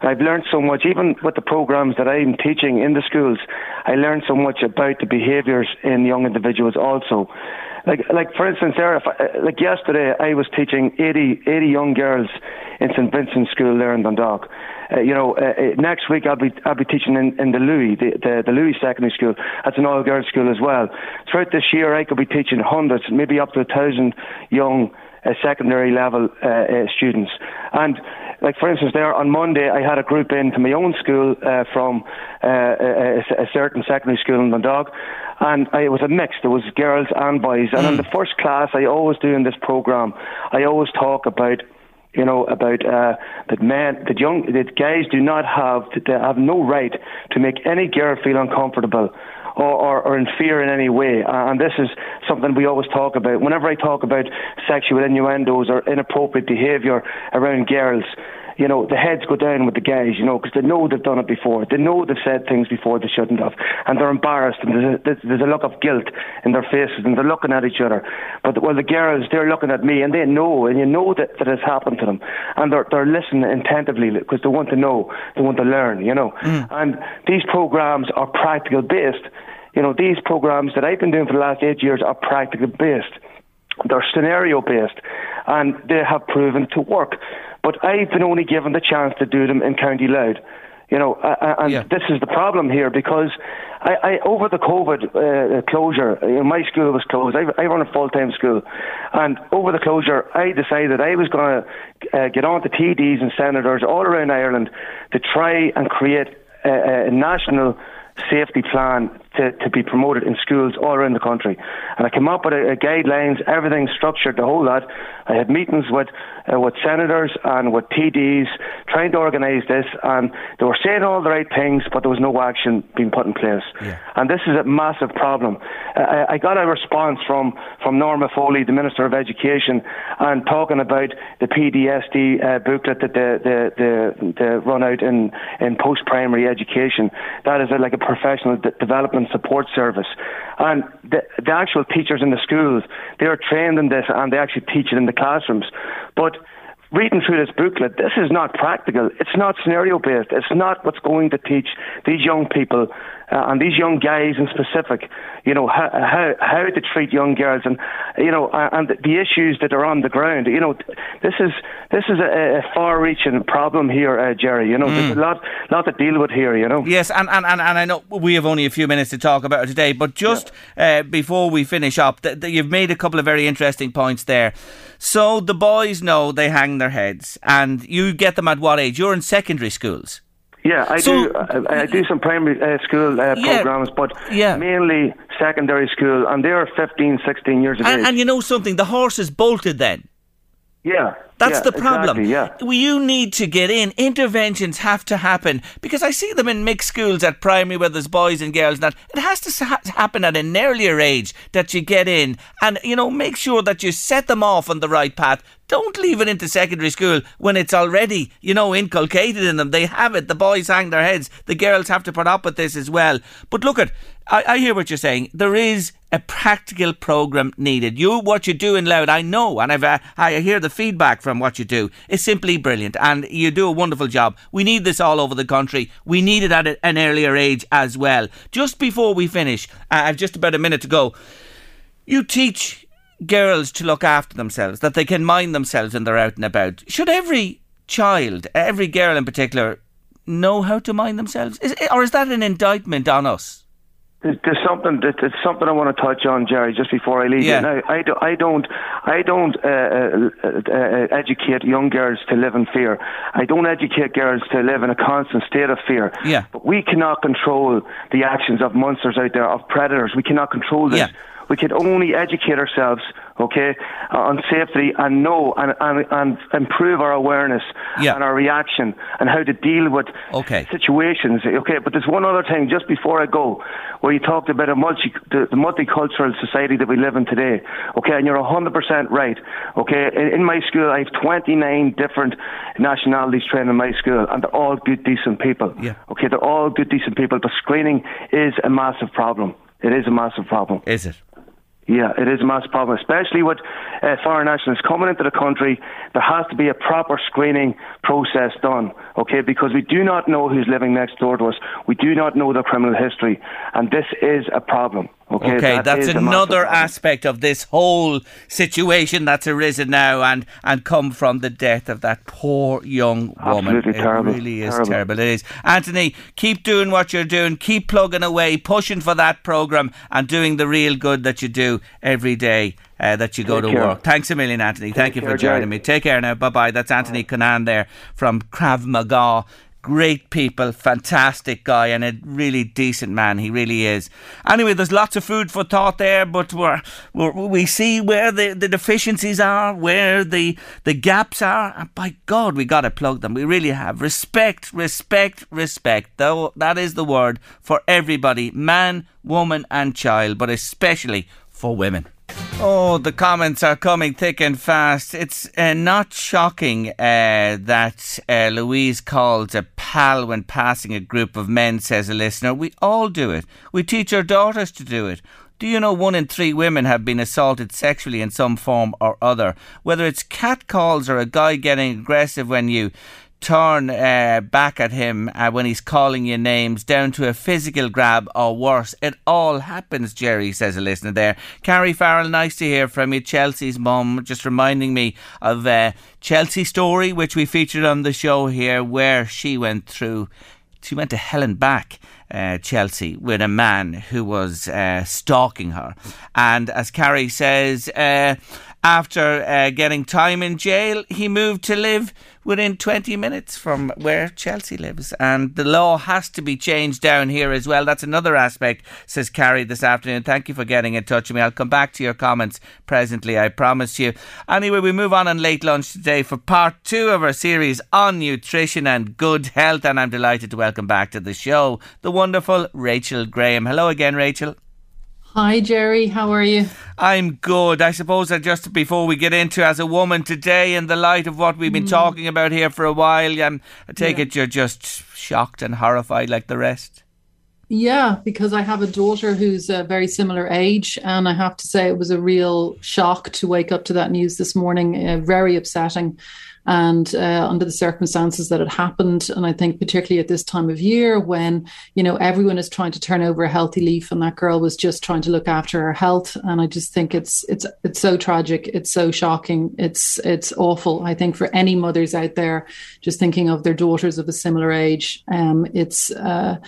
And I've learned so much, even with the programs that I'm teaching in the schools. I learned so much about the behaviours in young individuals also. Like, like for instance, there, if I, like yesterday, I was teaching 80, 80 young girls in St Vincent's School there in Dundalk. Uh, you know, uh, uh, next week I'll be I'll be teaching in, in the Louis, the, the, the Louis Secondary School. That's an all girls school as well. Throughout this year, I could be teaching hundreds, maybe up to a thousand young uh, secondary level uh, uh, students. And like for instance, there on Monday, I had a group in to my own school uh, from uh, a, a, certain secondary school in Dundalk, and I, it was a mix. There was girls and boys. And in mm. the first class, I always do in this program, I always talk about you know, about uh, that men, that young, that guys do not have, they have no right to make any girl feel uncomfortable or, or, or in fear in any way. And this is something we always talk about. Whenever I talk about sexual innuendos or inappropriate behaviour around girls, you know, the heads go down with the guys, you know, because they know they've done it before. They know they've said things before they shouldn't have. And they're embarrassed and there's a, there's a look of guilt in their faces and they're looking at each other. But, well, the girls, they're looking at me and they know, and you know that, that has happened to them. And they're, they're listening attentively because they want to know, they want to learn, you know. Mm. And these programs are practical based. You know, these programs that I've been doing for the last eight years are practical based. They're scenario based and they have proven to work. But I've been only given the chance to do them in County Louth. You know, uh, and yeah. this is the problem here because I, I over the COVID uh, closure, you know, my school was closed. I, I run a full time school, and over the closure, I decided I was going to uh, get on to TDs and senators all around Ireland to try and create a, a national safety plan to, to be promoted in schools all around the country. And I came up with a, a guidelines, everything structured, the whole lot. I had meetings with uh, with senators and with TDs trying to organise this, and they were saying all the right things, but there was no action being put in place. Yeah. And this is a massive problem. Uh, I got a response from, from Norma Foley, the Minister of Education, and talking about the PDSD uh, booklet that they, they, they, they run out in, in post primary education. That is a, like a professional de- development and support service. And the, the actual teachers in the schools, they are trained in this and they actually teach it in the classrooms. But reading through this booklet, this is not practical. It's not scenario based. It's not what's going to teach these young people uh, and these young guys in specific, you know, how, how, how to treat young girls and, you know, and the issues that are on the ground. You know, this is this is a, a far-reaching problem here, uh, Jerry. You know, mm. there's a lot, lot to deal with here, you know. Yes, and, and, and, and I know we have only a few minutes to talk about it today, but just yeah. uh, before we finish up, th- th- you've made a couple of very interesting points there. So the boys know they hang their heads, and you get them at what age? You're in secondary schools. Yeah, I so, do. I, I, do some primary uh, school uh, yeah, programs, but yeah. mainly secondary school, and they are 15, 16 years of and, age. And you know something? The horse is bolted then. Yeah. That's yeah, the problem. Exactly, yeah. You need to get in. Interventions have to happen because I see them in mixed schools at primary where there's boys and girls. And that it has to ha- happen at an earlier age that you get in and you know make sure that you set them off on the right path. Don't leave it into secondary school when it's already, you know, inculcated in them. They have it. The boys hang their heads. The girls have to put up with this as well. But look at, I, I hear what you're saying. There is a practical program needed. You, what you do in Louth, I know, and I've, uh, I hear the feedback from what you do. It's simply brilliant, and you do a wonderful job. We need this all over the country. We need it at an earlier age as well. Just before we finish, uh, I've just about a minute to go. You teach girls to look after themselves, that they can mind themselves when they're out and about. Should every child, every girl in particular, know how to mind themselves? Is, or is that an indictment on us? There's something. There's something I want to touch on, Jerry, just before I leave. Yeah. Now, I, do, I don't. I don't uh, uh, uh, educate young girls to live in fear. I don't educate girls to live in a constant state of fear. Yeah. But we cannot control the actions of monsters out there, of predators. We cannot control this. Yeah. We can only educate ourselves, okay, uh, on safety and know and, and, and improve our awareness yeah. and our reaction and how to deal with okay. situations. Okay, but there's one other thing just before I go, where you talked about a multi, the, the multicultural society that we live in today. Okay, and you're 100% right. Okay, in, in my school, I have 29 different nationalities trained in my school, and they're all good, decent people. Yeah. Okay, they're all good, decent people, but screening is a massive problem. It is a massive problem. Is it? Yeah, it is a massive problem, especially with uh, foreign nationals coming into the country. There has to be a proper screening process done, okay? Because we do not know who's living next door to us. We do not know their criminal history, and this is a problem. Okay, okay that that's another aspect of this whole situation that's arisen now and, and come from the death of that poor young woman. Absolutely it terrible. really is terrible. terrible. It is. Anthony, keep doing what you're doing. Keep plugging away, pushing for that programme and doing the real good that you do every day. Uh, that you go to care. work. Thanks a million, Anthony. Thank you for joining Jerry. me. Take care now. Bye bye. That's Anthony Conan there from Krav Maga. Great people, fantastic guy, and a really decent man. He really is. Anyway, there's lots of food for thought there, but we're, we're, we see where the, the deficiencies are, where the the gaps are, and by God, we got to plug them. We really have respect, respect, respect. Though that is the word for everybody, man, woman, and child, but especially for women. Oh, the comments are coming thick and fast. It's uh, not shocking uh, that uh, Louise calls a pal when passing a group of men, says a listener. We all do it. We teach our daughters to do it. Do you know one in three women have been assaulted sexually in some form or other? Whether it's catcalls or a guy getting aggressive when you turn uh, back at him uh, when he's calling you names, down to a physical grab or worse. It all happens, Jerry, says a listener there. Carrie Farrell, nice to hear from you. Chelsea's mum, just reminding me of uh, Chelsea story, which we featured on the show here, where she went through, she went to hell and back. Uh, Chelsea with a man who was uh, stalking her, and as Carrie says, uh, after uh, getting time in jail, he moved to live within 20 minutes from where Chelsea lives. And the law has to be changed down here as well. That's another aspect, says Carrie this afternoon. Thank you for getting in touch with me. I'll come back to your comments presently, I promise you. Anyway, we move on on late lunch today for part two of our series on nutrition and good health. And I'm delighted to welcome back to the show the wonderful Rachel Graham. Hello again, Rachel. Hi, Jerry. How are you? I'm good. I suppose that just before we get into as a woman today, in the light of what we've been talking about here for a while, um, I take Yeah. it you're just shocked and horrified like the rest. Yeah, because I have a daughter who's a very similar age, and I have to say it was a real shock to wake up to that news this morning. Uh, very upsetting, and uh, under the circumstances that it happened, and I think particularly at this time of year when you know everyone is trying to turn over a healthy leaf, and that girl was just trying to look after her health, and I just think it's it's it's so tragic, it's so shocking, it's it's awful. I think for any mothers out there, just thinking of their daughters of a similar age, um, it's. Uh,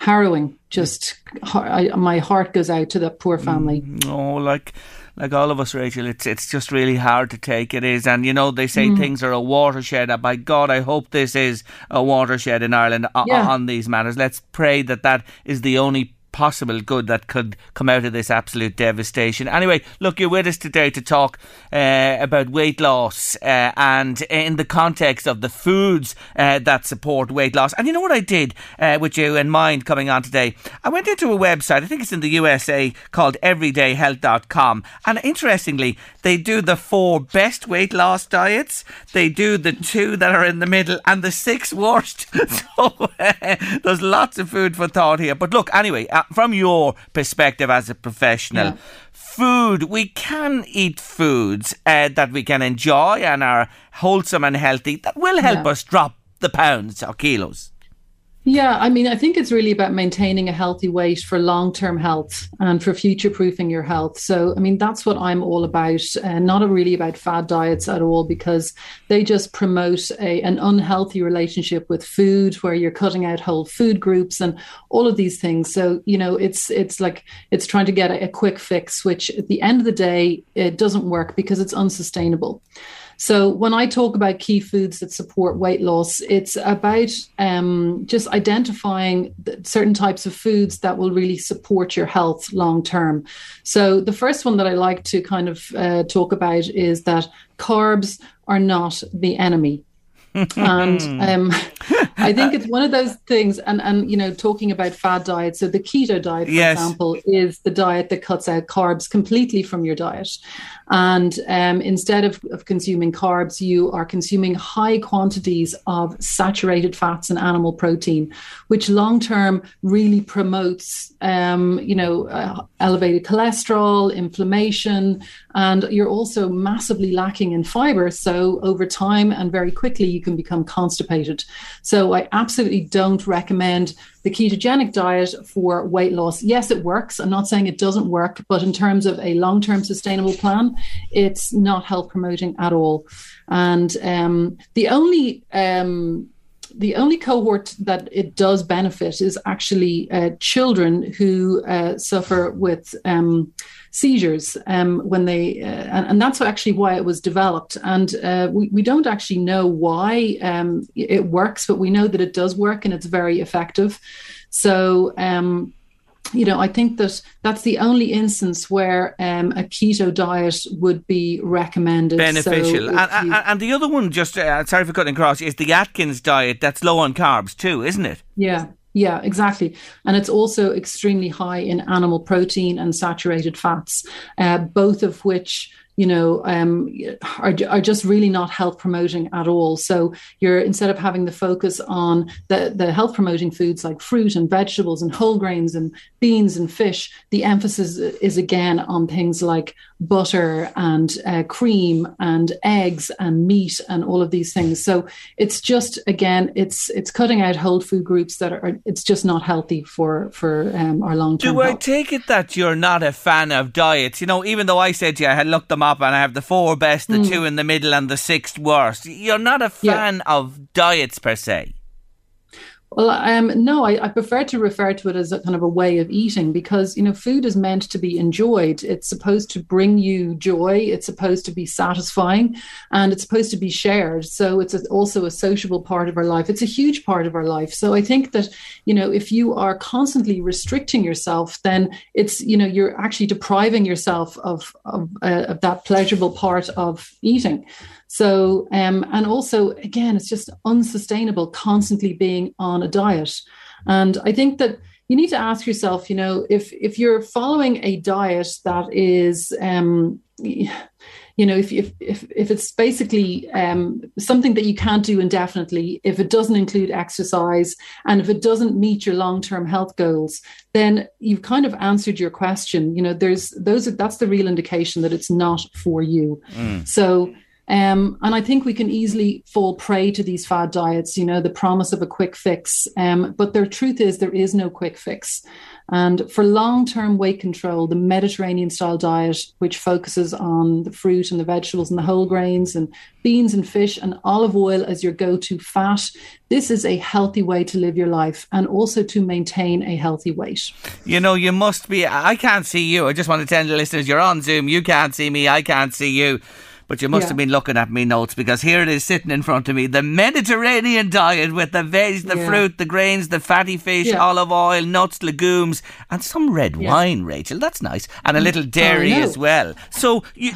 harrowing. Just I, my heart goes out to that poor family. Oh, like like all of us, Rachel, it's it's just really hard to take. It is, and you know they say mm. things are a watershed. And by God, I hope this is a watershed in Ireland o- Yeah. on these matters. Let's pray that that is the only possible good that could come out of this absolute devastation. Anyway, look, you're with us today to talk uh, about weight loss uh, and in the context of the foods uh, that support weight loss. And you know what I did uh, with you in mind coming on today? I went into a website, I think it's in the USA, called everydayhealth.com. And interestingly, they do the four best weight loss diets, they do the two that are in the middle, and the six worst. so there's lots of food for thought here. But look, anyway, uh, from your perspective as a professional, Yeah. food, we can eat foods uh, that we can enjoy and are wholesome and healthy that will help Yeah. us drop the pounds or kilos. Yeah, I mean, I think it's really about maintaining a healthy weight for long term health and for future proofing your health. So, I mean, that's what I'm all about, and not really about fad diets at all, because they just promote a, an unhealthy relationship with food where you're cutting out whole food groups and all of these things. So, you know, it's it's like it's trying to get a, a quick fix, which at the end of the day, it doesn't work because it's unsustainable. So when I talk about key foods that support weight loss, it's about um, just identifying certain types of foods that will really support your health long term. So the first one that I like to kind of uh, talk about is that carbs are not the enemy. And um, I think it's one of those things. And and you know, talking about fad diets, so the keto diet, for yes. example, is the diet that cuts out carbs completely from your diet, and um, instead of, of consuming carbs, you are consuming high quantities of saturated fats and animal protein, which long term really promotes, um, you know, uh, elevated cholesterol, inflammation, and you're also massively lacking in fiber. So over time and very quickly, you can become constipated. So I absolutely don't recommend the ketogenic diet for weight loss. Yes, it works. I'm not saying it doesn't work, but in terms of a long term sustainable plan, it's not health promoting at all. And um, the only um, the only cohort that it does benefit is actually uh, children who uh, suffer with um, seizures um, when they, uh, and, and, that's actually why it was developed. And uh, we, we don't actually know why um, it works, but we know that it does work and it's very effective. So, um, you know, I think that that's the only instance where um, a keto diet would be recommended. Beneficial. So and, you, and, the other one, just uh, sorry for cutting across, is the Atkins diet that's low on carbs too, isn't it? Yeah. Yeah, exactly. And it's also extremely high in animal protein and saturated fats, uh, both of which you know, um, are, are just really not health promoting at all. So you're instead of having the focus on the, the health promoting foods like fruit and vegetables and whole grains and beans and fish, the emphasis is again on things like butter and uh, cream and eggs and meat and all of these things. So it's just again, it's it's cutting out whole food groups that are it's just not healthy for for um, our long term. Do I take it that you're not a fan of diets? You know, even though I said to you I had looked them up and I have the four best, the mm. two in the middle, and the sixth worst. You're not a fan yeah. of diets per se. Well, um, no, I, I, prefer to refer to it as a kind of a way of eating because you know food is meant to be enjoyed. It's supposed to bring you joy. It's supposed to be satisfying, and it's supposed to be shared. So it's a, also a sociable part of our life. It's a huge part of our life. So I think that you know if you are constantly restricting yourself, then it's you know you're actually depriving yourself of of, uh, of that pleasurable part of eating. So, um, and also, again, it's just unsustainable constantly being on a diet. And I think that you need to ask yourself, you know, if if you're following a diet that is, um, you know, if if if, if it's basically um, something that you can't do indefinitely, if it doesn't include exercise, and if it doesn't meet your long term health goals, then you've kind of answered your question. You know, there's those are, that's the real indication that it's not for you. Mm. So um, and I think we can easily fall prey to these fad diets, you know, the promise of a quick fix. Um, but the truth is, there is no quick fix. And for long term weight control, the Mediterranean style diet, which focuses on the fruit and the vegetables and the whole grains and beans and fish and olive oil as your go to fat, this is a healthy way to live your life and also to maintain a healthy weight. You know, you must be, I can't see you. I just want to tell the listeners you're on Zoom. You can't see me. I can't see you. But you must yeah. have been looking at me notes because here it is sitting in front of me. The Mediterranean diet with the veg, the yeah. fruit, the grains, the fatty fish, yeah. olive oil, nuts, legumes, and some red wine, Rachel. That's nice. And a mm. little dairy as well. So you,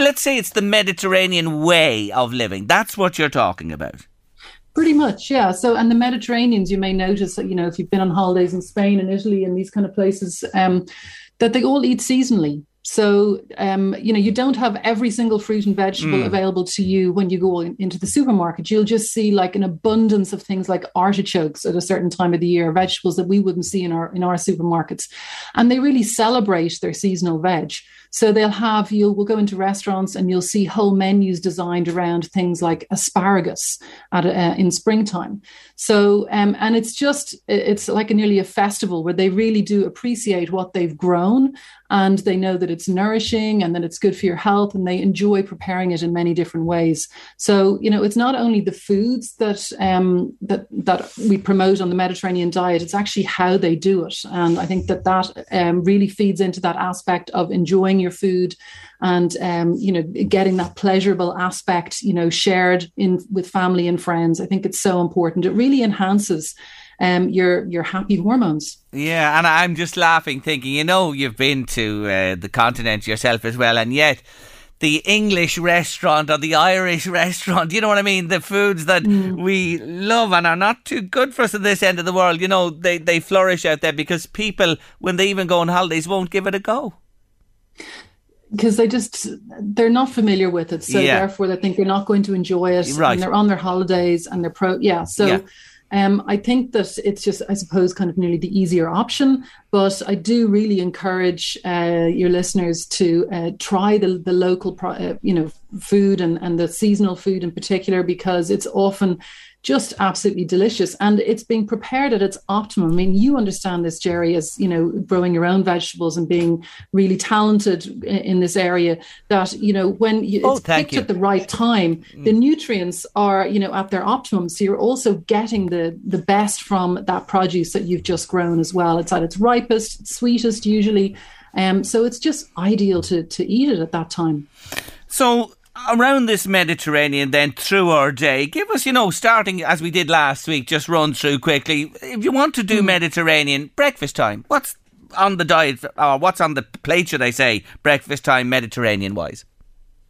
let's say it's the Mediterranean way of living. That's what you're talking about. Pretty much, yeah. So, and the Mediterraneans, you may notice that, you know, if you've been on holidays in Spain and Italy and these kind of places, um, that they all eat seasonally. So, um, you know, you don't have every single fruit and vegetable mm. available to you when you go in, into the supermarket. You'll just see like an abundance of things like artichokes at a certain time of the year, vegetables that we wouldn't see in our in our supermarkets, and they really celebrate their seasonal veg. So they'll have you'll we'll go into restaurants and you'll see whole menus designed around things like asparagus at uh, in springtime. So um, and it's just it's like a, nearly a festival where they really do appreciate what they've grown and they know that it's nourishing and that it's good for your health and they enjoy preparing it in many different ways. So you know it's not only the foods that um, that that we promote on the Mediterranean diet; it's actually how they do it, and I think that that um, really feeds into that aspect of enjoying your food and um, you know getting that pleasurable aspect you know shared in with family and friends. I think it's so important. It really enhances um, your your happy hormones. Yeah, and I'm just laughing, thinking, you know, you've been to uh, the continent yourself as well, and yet the English restaurant or the Irish restaurant. You know what I mean? The foods that mm. we love and are not too good for us at this end of the world. You know, they, they flourish out there because people, when they even go on holidays, won't give it a go because they just they're not familiar with it so yeah. therefore they think they're not going to enjoy it right. and they're on their holidays and they're pro yeah so yeah. Um, I think that it's just, I suppose, kind of nearly the easier option. But I do really encourage uh, your listeners to uh, try the the local, pro- uh, you know, food and and the seasonal food in particular because it's often just absolutely delicious. And it's being prepared at its optimum. I mean you understand this jerry as you know growing your own vegetables and being really talented in this area that you know when you, oh, it's picked you. at the right time mm. the nutrients are you know at their optimum. So you're also getting the the best from that produce that you've just grown as well. It's at its ripest sweetest usually. Um, so it's just ideal to to eat it at that time. So around this Mediterranean then through our day, give us, you know, starting as we did last week, just run through quickly. If you want to do mm. Mediterranean, breakfast time, what's on the diet, or what's on the plate, should I say, breakfast time, Mediterranean wise?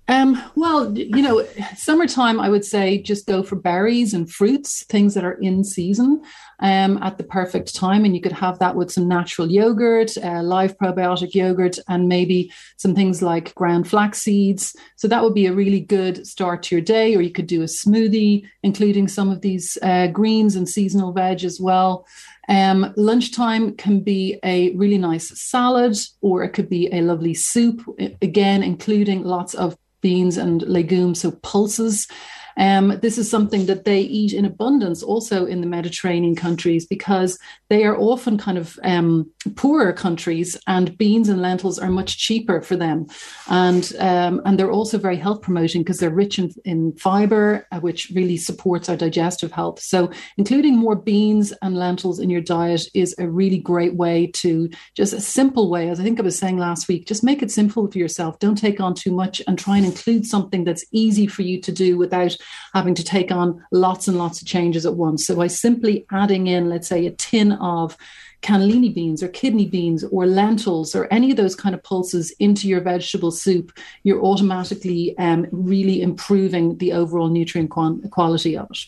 Um, well, you know, summertime, I would say just go for berries and fruits, things that are in season um, at the perfect time. And you could have that with some natural yogurt, uh, live probiotic yogurt, and maybe some things like ground flax seeds. So that would be a really good start to your day. Or you could do a smoothie, including some of these uh, greens and seasonal veg as well. Um, lunchtime can be a really nice salad, or it could be a lovely soup, again, including lots of beans and legumes, so pulses. Um, this is something that they eat in abundance also in the Mediterranean countries because they are often kind of um, poorer countries and beans and lentils are much cheaper for them. And, um, and they're also very health promoting because they're rich in, in fiber, uh, which really supports our digestive health. So including more beans and lentils in your diet is a really great way to just a simple way, as I think I was saying last week, just make it simple for yourself. Don't take on too much and try and include something that's easy for you to do without having to take on lots and lots of changes at once. So by simply adding in, let's say, a tin of cannellini beans or kidney beans or lentils or any of those kind of pulses into your vegetable soup, you're automatically um, really improving the overall nutrient quality of it.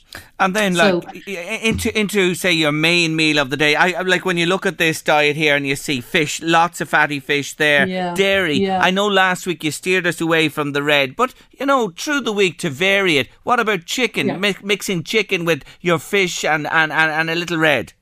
And then, like so, into into say your main meal of the day, I like when you look at this diet here and you see fish, lots of fatty fish there, yeah, dairy. Yeah. I know last week you steered us away from the red, but you know through the week to vary it. What about chicken? Yeah. Mi- mixing chicken with your fish and, and, and, and a little red.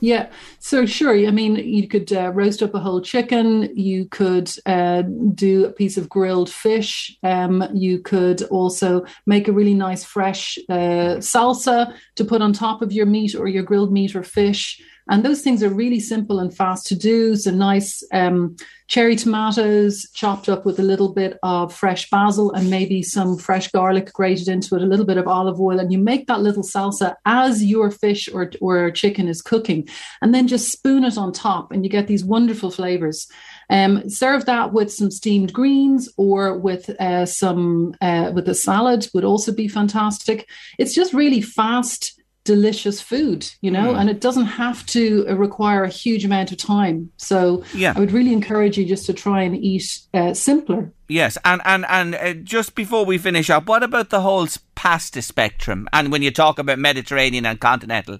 Yeah, so sure. I mean, you could uh, roast up a whole chicken. You could uh, do a piece of grilled fish. Um, you could also make a really nice fresh uh, salsa to put on top of your meat or your grilled meat or fish. And those things are really simple and fast to do. So nice um, cherry tomatoes chopped up with a little bit of fresh basil and maybe some fresh garlic grated into it, a little bit of olive oil, and you make that little salsa as your fish or, or chicken is cooking, and then just spoon it on top, and you get these wonderful flavors. Um, serve that with some steamed greens or with uh, some uh, with a salad would also be fantastic. It's just really fast delicious food, you know, mm. and it doesn't have to uh, require a huge amount of time. So yeah. I would really encourage you just to try and eat uh, simpler. Yes, and and and uh, just before we finish up, what about the whole pasta spectrum? And when you talk about Mediterranean and continental,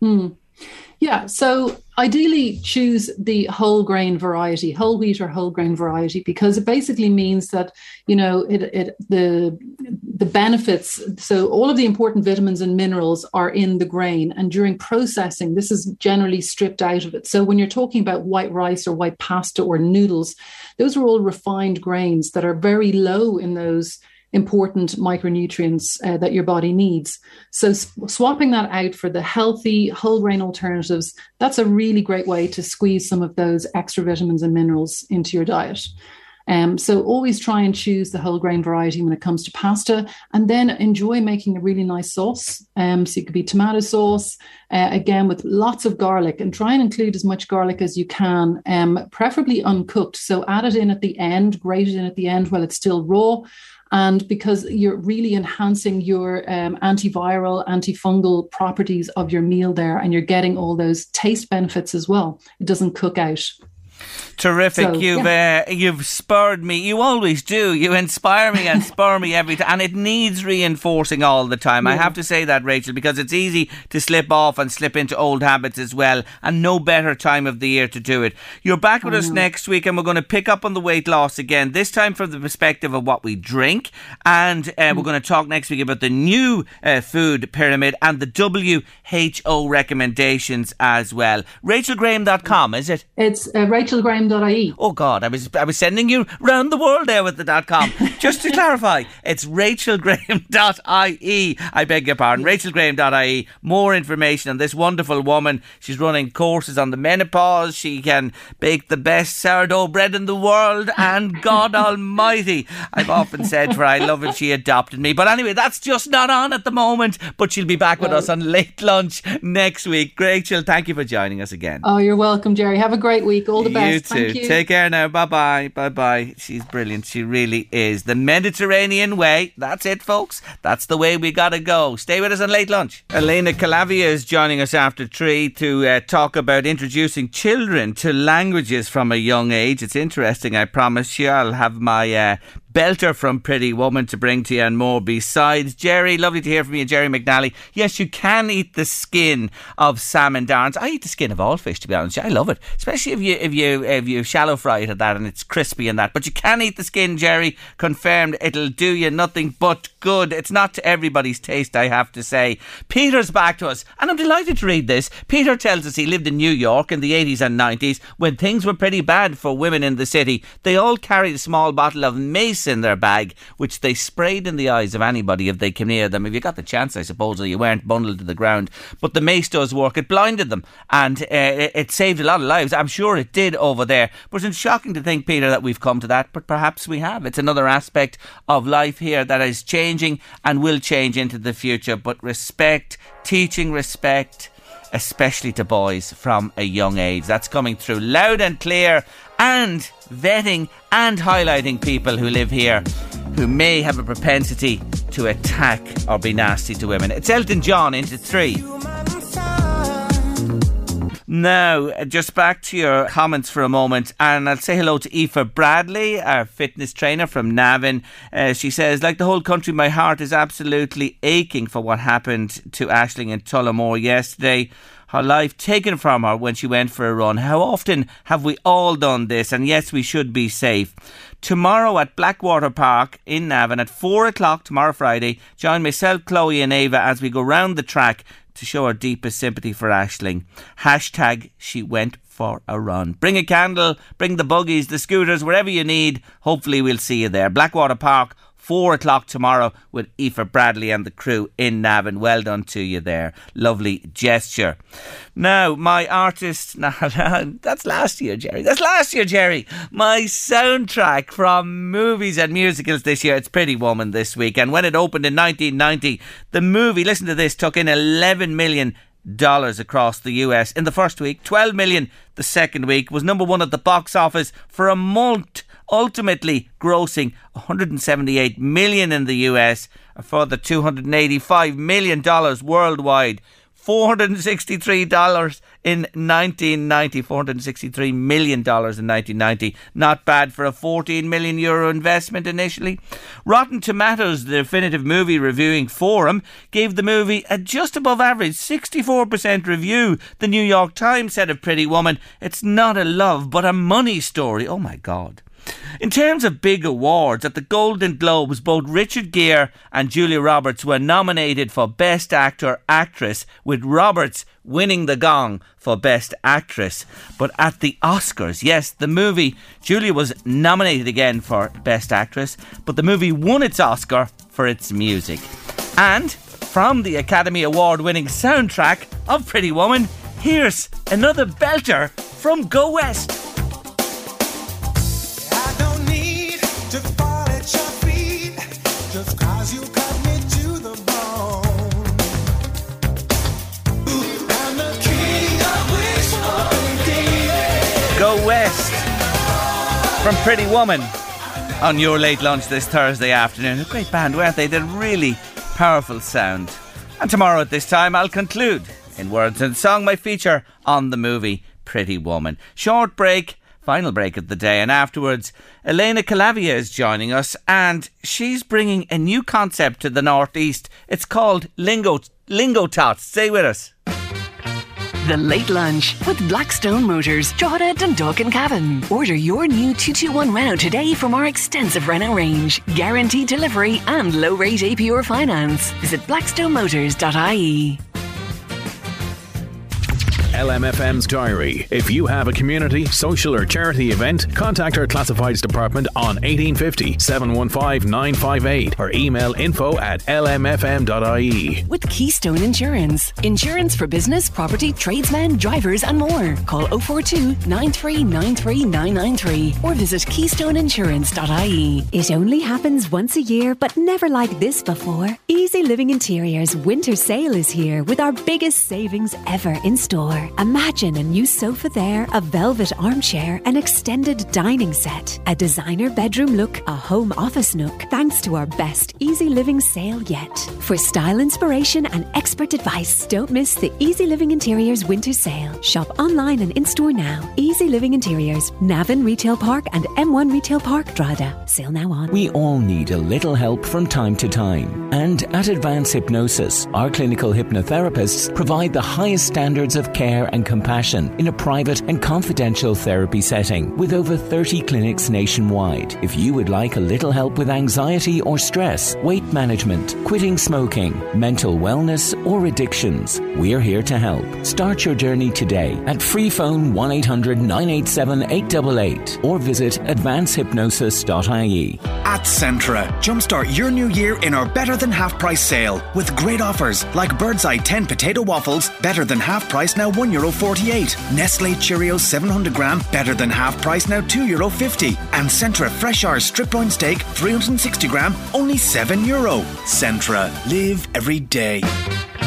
hmm. Yeah. So ideally choose the whole grain variety, whole wheat or whole grain variety, because it basically means that, you know, it, it the the benefits, so all of the important vitamins and minerals are in the grain. And during processing, this is generally stripped out of it. So when you're talking about white rice or white pasta or noodles, those are all refined grains that are very low in those important micronutrients uh, that your body needs. So, swapping that out for the healthy whole grain alternatives, that's a really great way to squeeze some of those extra vitamins and minerals into your diet. Um, so always try and choose the whole grain variety when it comes to pasta, and then enjoy making a really nice sauce. Um, so it could be tomato sauce, uh, again with lots of garlic, and try and include as much garlic as you can, um, preferably uncooked. So add it in at the end, grate it in at the end while it's still raw, and because you're really enhancing your um, antiviral, antifungal properties of your meal there, and you're getting all those taste benefits as well. It doesn't cook out. Terrific. So, you've yeah. uh, you've spurred me. You always do. You inspire me and spur me every time, and it needs reinforcing all the time. I have to say that, Rachel, because it's easy to slip off and slip into old habits as well, and no better time of the year to do it. You're back with us next week, and we're going to pick up on the weight loss again. This time from the perspective of what we drink, and uh, Mm. we're going to talk next week about the new uh, food pyramid and the WHO recommendations as well. RachelGraham.com, is it? It's uh, Oh God, I was I was sending you round the world there with the dot com. Just to clarify, it's rachelgraham.ie. I beg your pardon, rachelgraham.ie. More information on this wonderful woman. She's running courses on the menopause. She can bake the best sourdough bread in the world, and God Almighty, I've often said for I love if she adopted me. But anyway, that's just not on at the moment. But she'll be back with us on late lunch next week. Rachel, thank you for joining us again. Oh, you're welcome, Jerry. Have a great week. All the best. You too. Thank you. Take care now. Bye bye. Bye bye. She's brilliant. She really is. The Mediterranean way. That's it, folks. That's the way we gotta go. Stay with us on late lunch. Elena Calavia is joining us after three to uh, talk about introducing children to languages from a young age. It's interesting. I promise you. I'll have my uh, belter from Pretty Woman to bring to you and more. Besides, Jerry, lovely to hear from you, Jerry McNally. Yes, you can eat the skin of salmon darnes. I eat the skin of all fish, to be honest. I love it, especially if you if you if you shallow fry it at that and it's crispy and that. But you can eat the skin, Jerry. Confirmed, it'll do you nothing but good. It's not to everybody's taste, I have to say. Peter's back to us, and I'm delighted to read this. Peter tells us he lived in New York in the 80s and 90s when things were pretty bad for women in the city. They all carried a small bottle of mace in their bag, which they sprayed in the eyes of anybody if they came near them. If you got the chance, I suppose, or you weren't bundled to the ground. But the mace does work. It blinded them, and uh, it it saved a lot of lives. I'm sure it did over there. But it's shocking to think, Peter, that we've come to that. But perhaps we have. It's another aspect of life here that is changing and will change into the future. But respect, teaching respect especially to boys from a young age. That's coming through loud and clear and vetting and highlighting people who live here who may have a propensity to attack or be nasty to women. It's Elton John into three. Now, uh, just back to your comments for a moment, and I'll say hello to Aoife Bradley, our fitness trainer from Navan. Uh, she says, like the whole country, my heart is absolutely aching for what happened to Ashling in Tullamore yesterday. Her life taken from her when she went for a run. How often have we all done this? And yes, we should be safe. Tomorrow at Blackwater Park in Navan at 4 o'clock tomorrow Friday, join myself, Chloe, and Ava as we go round the track to show our deepest sympathy for Ashling. Hashtag she went for a run. Bring a candle, bring the buggies, the scooters, wherever you need. Hopefully we'll see you there. Blackwater Park, 4 o'clock tomorrow with Aoife Bradley and the crew in Navan. Well done to you there. Lovely gesture. Now, my artist, nah, that's last year, Jerry. That's last year, Jerry. My soundtrack from movies and musicals this year. It's Pretty Woman this week. And when it opened in 1990, the movie, listen to this, took in 11 million dollars across the US in the first week, 12 million the second week, was number one at the box office for a month, ultimately grossing 178 million in the US, a further 285 million dollars worldwide. $463 in 1990, $463 million in 1990. Not bad for a 14 million euro investment initially. Rotten Tomatoes, the definitive movie reviewing forum, gave the movie a just above average 64% review. The New York Times said of Pretty Woman, it's not a love but a money story. Oh my God. In terms of big awards, at the Golden Globes, both Richard Gere and Julia Roberts were nominated for Best Actor Actress, with Roberts winning the gong for Best Actress. But at the Oscars, yes, the movie, Julia was nominated again for Best Actress, but the movie won its Oscar for its music. And from the Academy Award winning soundtrack of Pretty Woman, here's another belter from Go West. From Pretty Woman on your late lunch this Thursday afternoon. A great band, weren't they? They're really powerful sound. And tomorrow at this time, I'll conclude in words and song my feature on the movie Pretty Woman. Short break. final break of the day. And afterwards, Elena Calavia is joining us, and she's bringing a new concept to the Northeast. It's called Lingo Lingo Tots. Stay with us. The Late Lunch with Blackstone Motors, Drogheda, Dundalk and Cavan. Order your new 221 Renault today from our extensive Renault range. Guaranteed delivery and low rate APR finance. Visit blackstonemotors.ie. LMFM's diary. If you have a community, social, or charity event, contact our classifieds department on 1850 715 958 or email info at lmfm.ie. With Keystone Insurance. Insurance for business, property, tradesmen, drivers, and more. Call 042 9393 993 or visit keystoneinsurance.ie. It only happens once a year, but never like this before. Easy Living Interiors winter sale is here with our biggest savings ever in store. Imagine a new sofa there, a velvet armchair, an extended dining set, a designer bedroom look, a home office nook, thanks to our best Easy Living sale yet. For style inspiration and expert advice, don't miss the Easy Living Interiors winter sale. Shop online and in store now. Easy Living Interiors, Navan Retail Park and M1 Retail Park, Drogheda. Sale now on. We all need a little help from time to time. And at Advanced Hypnosis, our clinical hypnotherapists provide the highest standards of care and compassion in a private and confidential therapy setting with over 30 clinics nationwide. If you would like a little help with anxiety or stress, weight management, quitting smoking, mental wellness, or addictions, we're here to help. Start your journey today at free phone 1 800 987 888 or visit advancehypnosis.ie. At Centra, jumpstart your new year in our better than half price sale with great offers like Bird's Eye 10 potato waffles, better than half price now €1.48. Nestle Cheerios 700 gram, better than half price now €2.50. And Centra Fresh Hour strip loin steak 360 gram, only €7. Euro. Centra, live every day.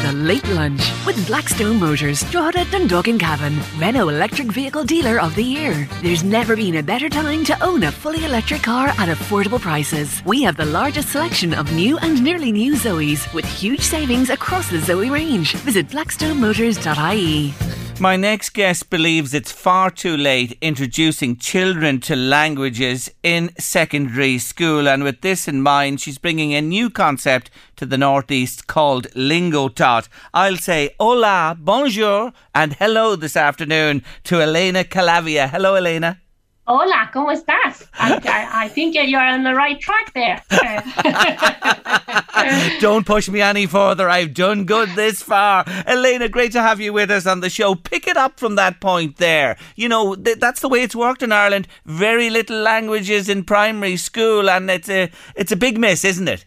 The Late Lunch with Blackstone Motors, Drogheda, Dundalk and Cavan. Renault Electric Vehicle Dealer of the Year. There's never been a better time to own a fully electric car at affordable prices. We have the largest selection of new and nearly new Zoes with huge savings across the Zoe range. Visit blackstonemotors.ie. My next guest believes it's far too late introducing children to languages in secondary school, and with this in mind, she's bringing a new concept to the Northeast called Lingo Tot. I'll say hola, bonjour, and hello this afternoon to Elena Calavia. Hello, Elena. Hola, ¿cómo estás? I, I, I think you're on the right track there. Don't push me any further. I've done good this far. Elena, great to have you with us on the show. Pick it up from that point there. You know, th- that's the way it's worked in Ireland. Very little languages in primary school, and it's a, it's a big miss, isn't it?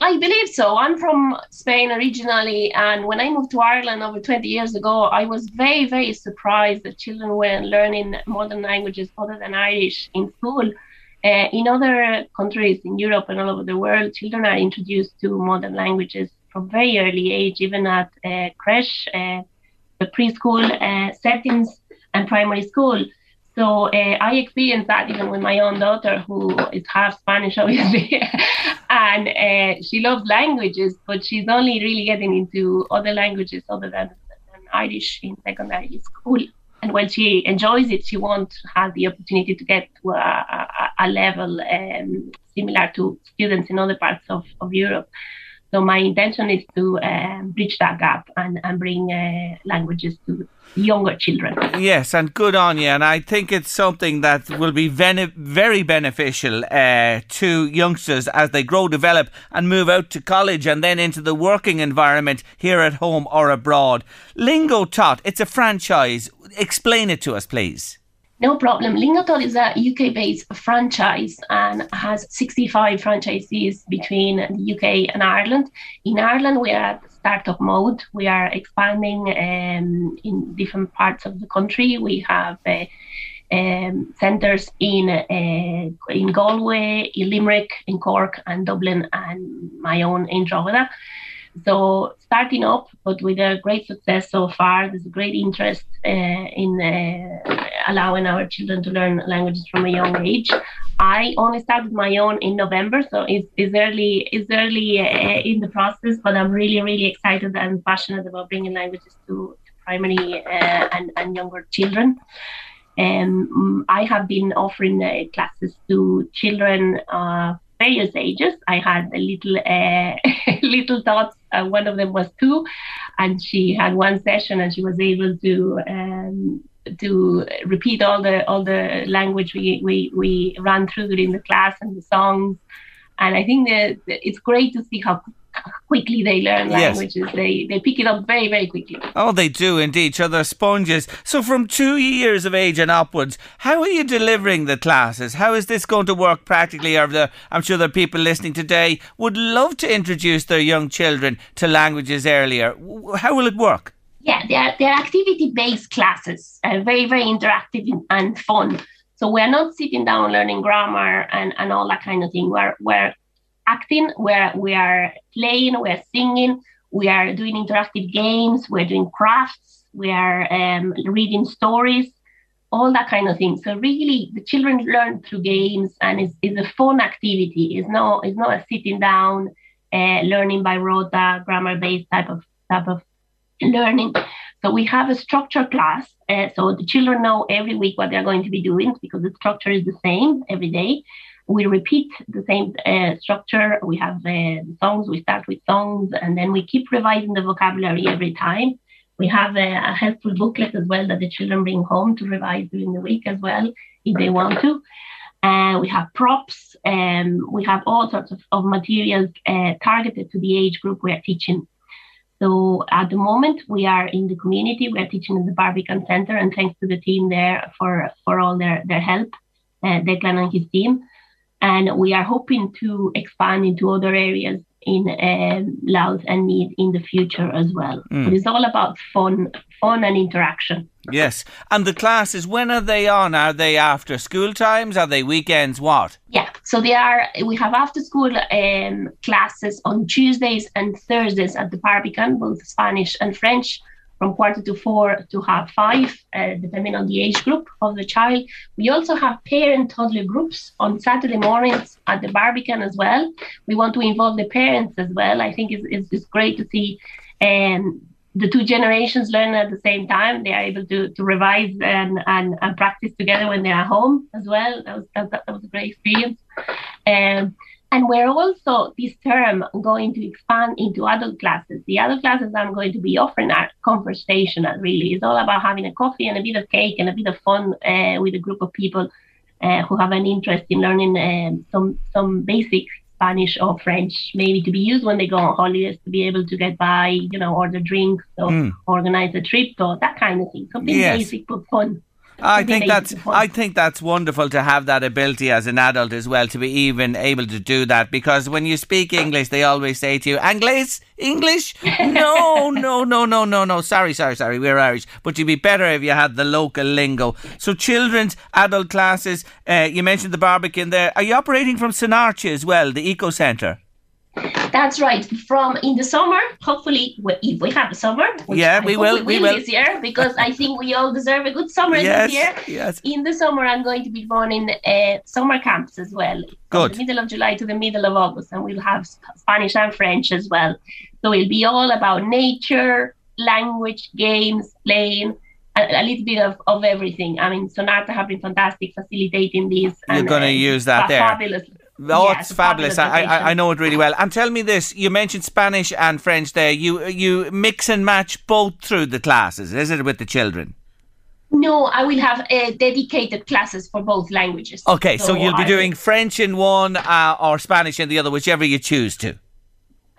I believe so. I'm from Spain originally, and when I moved to Ireland over 20 years ago, I was very, very surprised that children were learning modern languages other than Irish in school. Uh, in other countries in Europe and all over the world, children are introduced to modern languages from very early age, even at uh, creche, uh, the preschool uh, settings, and primary school. So uh, I experienced that even with my own daughter, who is half Spanish, obviously, and uh, she loves languages, but she's only really getting into other languages other than, than Irish in secondary school. And when she enjoys it, she won't have the opportunity to get to a, a, a level um, similar to students in other parts of, of Europe. So my intention is to um, bridge that gap and, and bring uh, languages to younger children. Yes, and good on you. And I think it's something that will be ven- very beneficial uh, to youngsters as they grow, develop, and move out to college and then into the working environment here at home or abroad. Lingo Tot, it's a franchise. Explain it to us, please. No problem. Lingotot is a UK based franchise and has 65 franchisees between the UK and Ireland. In Ireland, we are at startup mode. We are expanding um, in different parts of the country. We have uh, um, centres in uh, in Galway, in Limerick, in Cork, and Dublin, and my own in Drogheda. So starting up, but with a great success so far. There's a great interest uh, in uh, allowing our children to learn languages from a young age. I only started my own in November, so it's, it's early, it's early uh, in the process. But I'm really, really excited and passionate about bringing languages to, to primary uh, and, and younger children. Um, I have been offering uh, classes to children uh, various ages. I had a little uh, little thoughts. Uh, one of them was two, and she had one session, and she was able to um, to repeat all the all the language we we, we ran through during the class and the songs. And I think that it's great to see how quickly they learn Yes. languages. They they pick it up very very quickly. Oh, they do indeed. So they're sponges. So from two years of age and upwards, how are you delivering the classes? How is this going to work practically? Are there, I'm sure there are people listening today would love to introduce their young children to languages earlier. How will it work? Yeah, they're they're activity based classes, uh, very very interactive and fun. So we're not sitting down learning grammar and, and all that kind of thing. We're we're acting, we're we are playing, we're singing, we are doing interactive games, we're doing crafts, we are um, reading stories, all that kind of thing. So really, the children learn through games, and it's, it's a fun activity. It's not it's not a sitting down, uh, learning by rota, grammar based type of type of learning. So we have a structured class. Uh, so the children know every week what they're going to be doing because the structure is the same every day. We repeat the same uh, structure. We have uh, songs. We start with songs, and then we keep revising the vocabulary every time. We have a, a helpful booklet as well that the children bring home to revise during the week as well, if they want to. Uh, we have props. Um, we have all sorts of, of materials uh, targeted to the age group we are teaching. So at the moment, we are in the community. We are teaching in the Barbican Center, and thanks to the team there for for all their their help, uh, Declan and his team. And we are hoping to expand into other areas in um, Louth and Meath in the future as well. Mm. It's all about fun, fun and interaction. Yes. And the classes, when are they on? Are they after school times? Are they weekends? What? Yeah, so they are. We have after school um, classes on Tuesdays and Thursdays at the Barbican, both Spanish and French, from quarter to four to half five, uh, depending on the age group of the child. We also have parent toddler groups on Saturday mornings at the Barbican as well. We want to involve the parents as well. I think it's, it's, it's great to see um, the two generations learn at the same time. They are able to, to revise and, and, and practice together when they're at home as well. That was, that, that was a great experience. Um, and we're also this term going to expand into adult classes. The adult classes I'm going to be offering are conversational, really. It's all about having a coffee and a bit of cake and a bit of fun uh, with a group of people uh, who have an interest in learning um, some, some basic Spanish or French, maybe to be used when they go on holidays to be able to get by, you know, order drinks or Mm. organize a trip or that kind of thing. Something Yes. basic but fun. I think that's basic but fun. I think that's wonderful to have that ability as an adult as well to be even able to do that because when you speak English they always say to you English English? No no no no no no. Sorry sorry sorry we're Irish. But you'd be better if you had the local lingo. So children's adult classes uh, you mentioned the Barbican there. Are you operating from Sonairte as well the eco centre That's right. From in the summer, hopefully, if we have a summer. Yeah, I we will, we will. this year because I think we all deserve a good summer Yes, this year. yes. In the summer, I'm going to be running uh, summer camps as well. From Good. the middle of July to the middle of August, and we'll have Spanish and French as well. So it'll be all about nature, language, games, playing. A, little bit of, of everything. I mean, Sonairte have been fantastic facilitating this. You're going to uh, use that there. Fabulous. Oh, Yeah, it's a fabulous! I, I. I know it really well. And tell me this: you mentioned Spanish and French there. You you mix and match both through the classes, is it, with the children? No, I will have uh, dedicated classes for both languages. Okay, so, you'll be I- doing French in one uh, or Spanish in the other, whichever you choose to.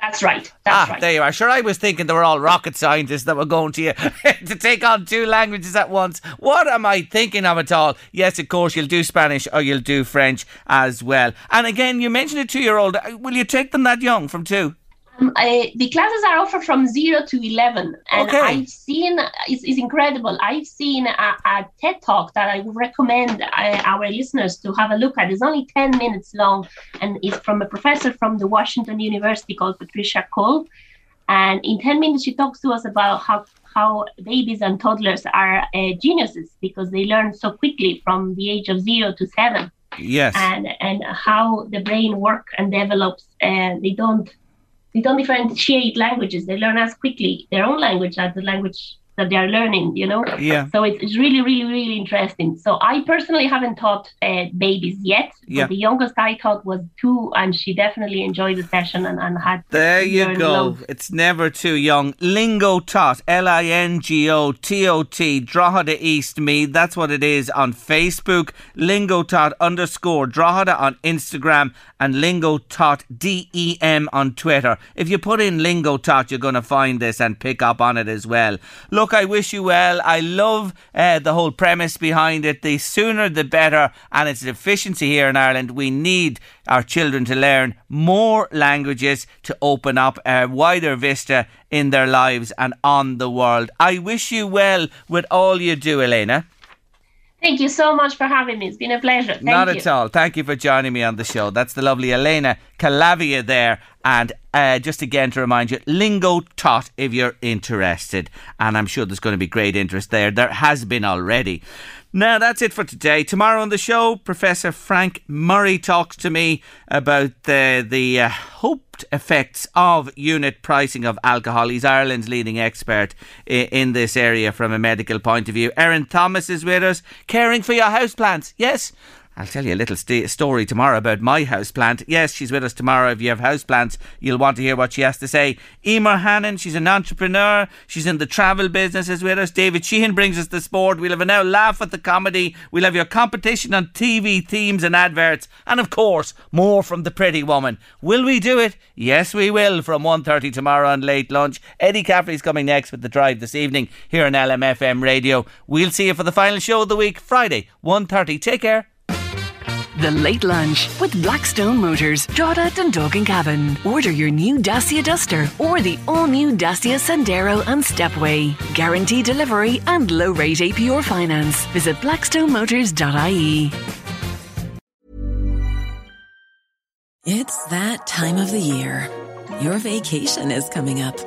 That's right. That's ah, right. there you are. Sure, I was thinking they were all rocket scientists that were going to you to take on two languages at once. What am I thinking of at all? Yes, of course, you'll do Spanish or you'll do French as well. And again, you mentioned a two-year-old. Uh, Will you take them that young from two? Um, uh, the classes are offered from zero to eleven, and Okay. I've seen it's, it's incredible. I've seen a, a TED talk that I would recommend uh, our listeners to have a look at. It's only ten minutes long, and it's from a professor from the Washington University called Patricia Kuhl. And in ten minutes, she talks to us about how how babies and toddlers are uh, geniuses because they learn so quickly from the age of zero to seven. Yes. and and how the brain works and develops and they don't they don't differentiate languages. They learn as quickly their own language as the language that they are learning, you know? Yeah. So it's, it's really, really, really interesting. So I personally haven't taught uh, babies yet. Yeah. The youngest I taught was two, and she definitely enjoyed the session and, and had. There you go. loads. It's never too young. Lingo Tot, L I N G O T O T, Drogheda East Meath. That's what it is on Facebook. Lingo Tot underscore Drogheda on Instagram and Lingo Tot D E M on Twitter. If you put in Lingo Tot, you're going to find this and pick up on it as well. Look, I wish you well. I love uh, the whole premise behind it. The sooner the better, and it's efficiency here in Ireland. We need our children to learn more languages to open up a wider vista in their lives and on the world. I wish you well with all you do, Elena. Thank you so much for having me. It's been a pleasure. Thank Not you. at all. Thank you for joining me on the show. That's the lovely Elena Calavia there. And uh, just again to remind you, Lingo Tot if you're interested. And I'm sure there's going to be great interest there. There has been already. Now, that's it for today. Tomorrow on the show, Professor Frank Murray talks to me about the, the uh, hoped effects of unit pricing of alcohol. He's Ireland's leading expert i- in this area from a medical point of view. Erin Thomas is with us, caring for your houseplants. Yes. I'll tell you a little st- story tomorrow about my houseplant. Yes, she's with us tomorrow. If you have houseplants, you'll want to hear what she has to say. Emer Hannon, she's an entrepreneur. She's in the travel business, is with us. David Sheehan brings us the sport. We'll have a now laugh at the comedy. We'll have your competition on TV themes and adverts. And of course, more from the pretty woman. Will we do it? Yes, we will from 1.30 tomorrow on Late Lunch. Eddie Caffrey's coming next with The Drive this evening here on LMFM Radio. We'll see you for the final show of the week, Friday, 1.30. Take care. The Late Lunch with Blackstone Motors, Drogheda, Dundalk and Cavan. Order your new Dacia Duster or the all-new Dacia Sandero and Stepway. Guaranteed delivery and low rate APR finance. Visit blackstonemotors.ie. It's that time of the year. Your vacation is coming up.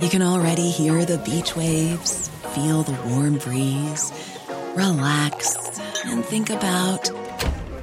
You can already hear the beach waves, feel the warm breeze, relax, and think about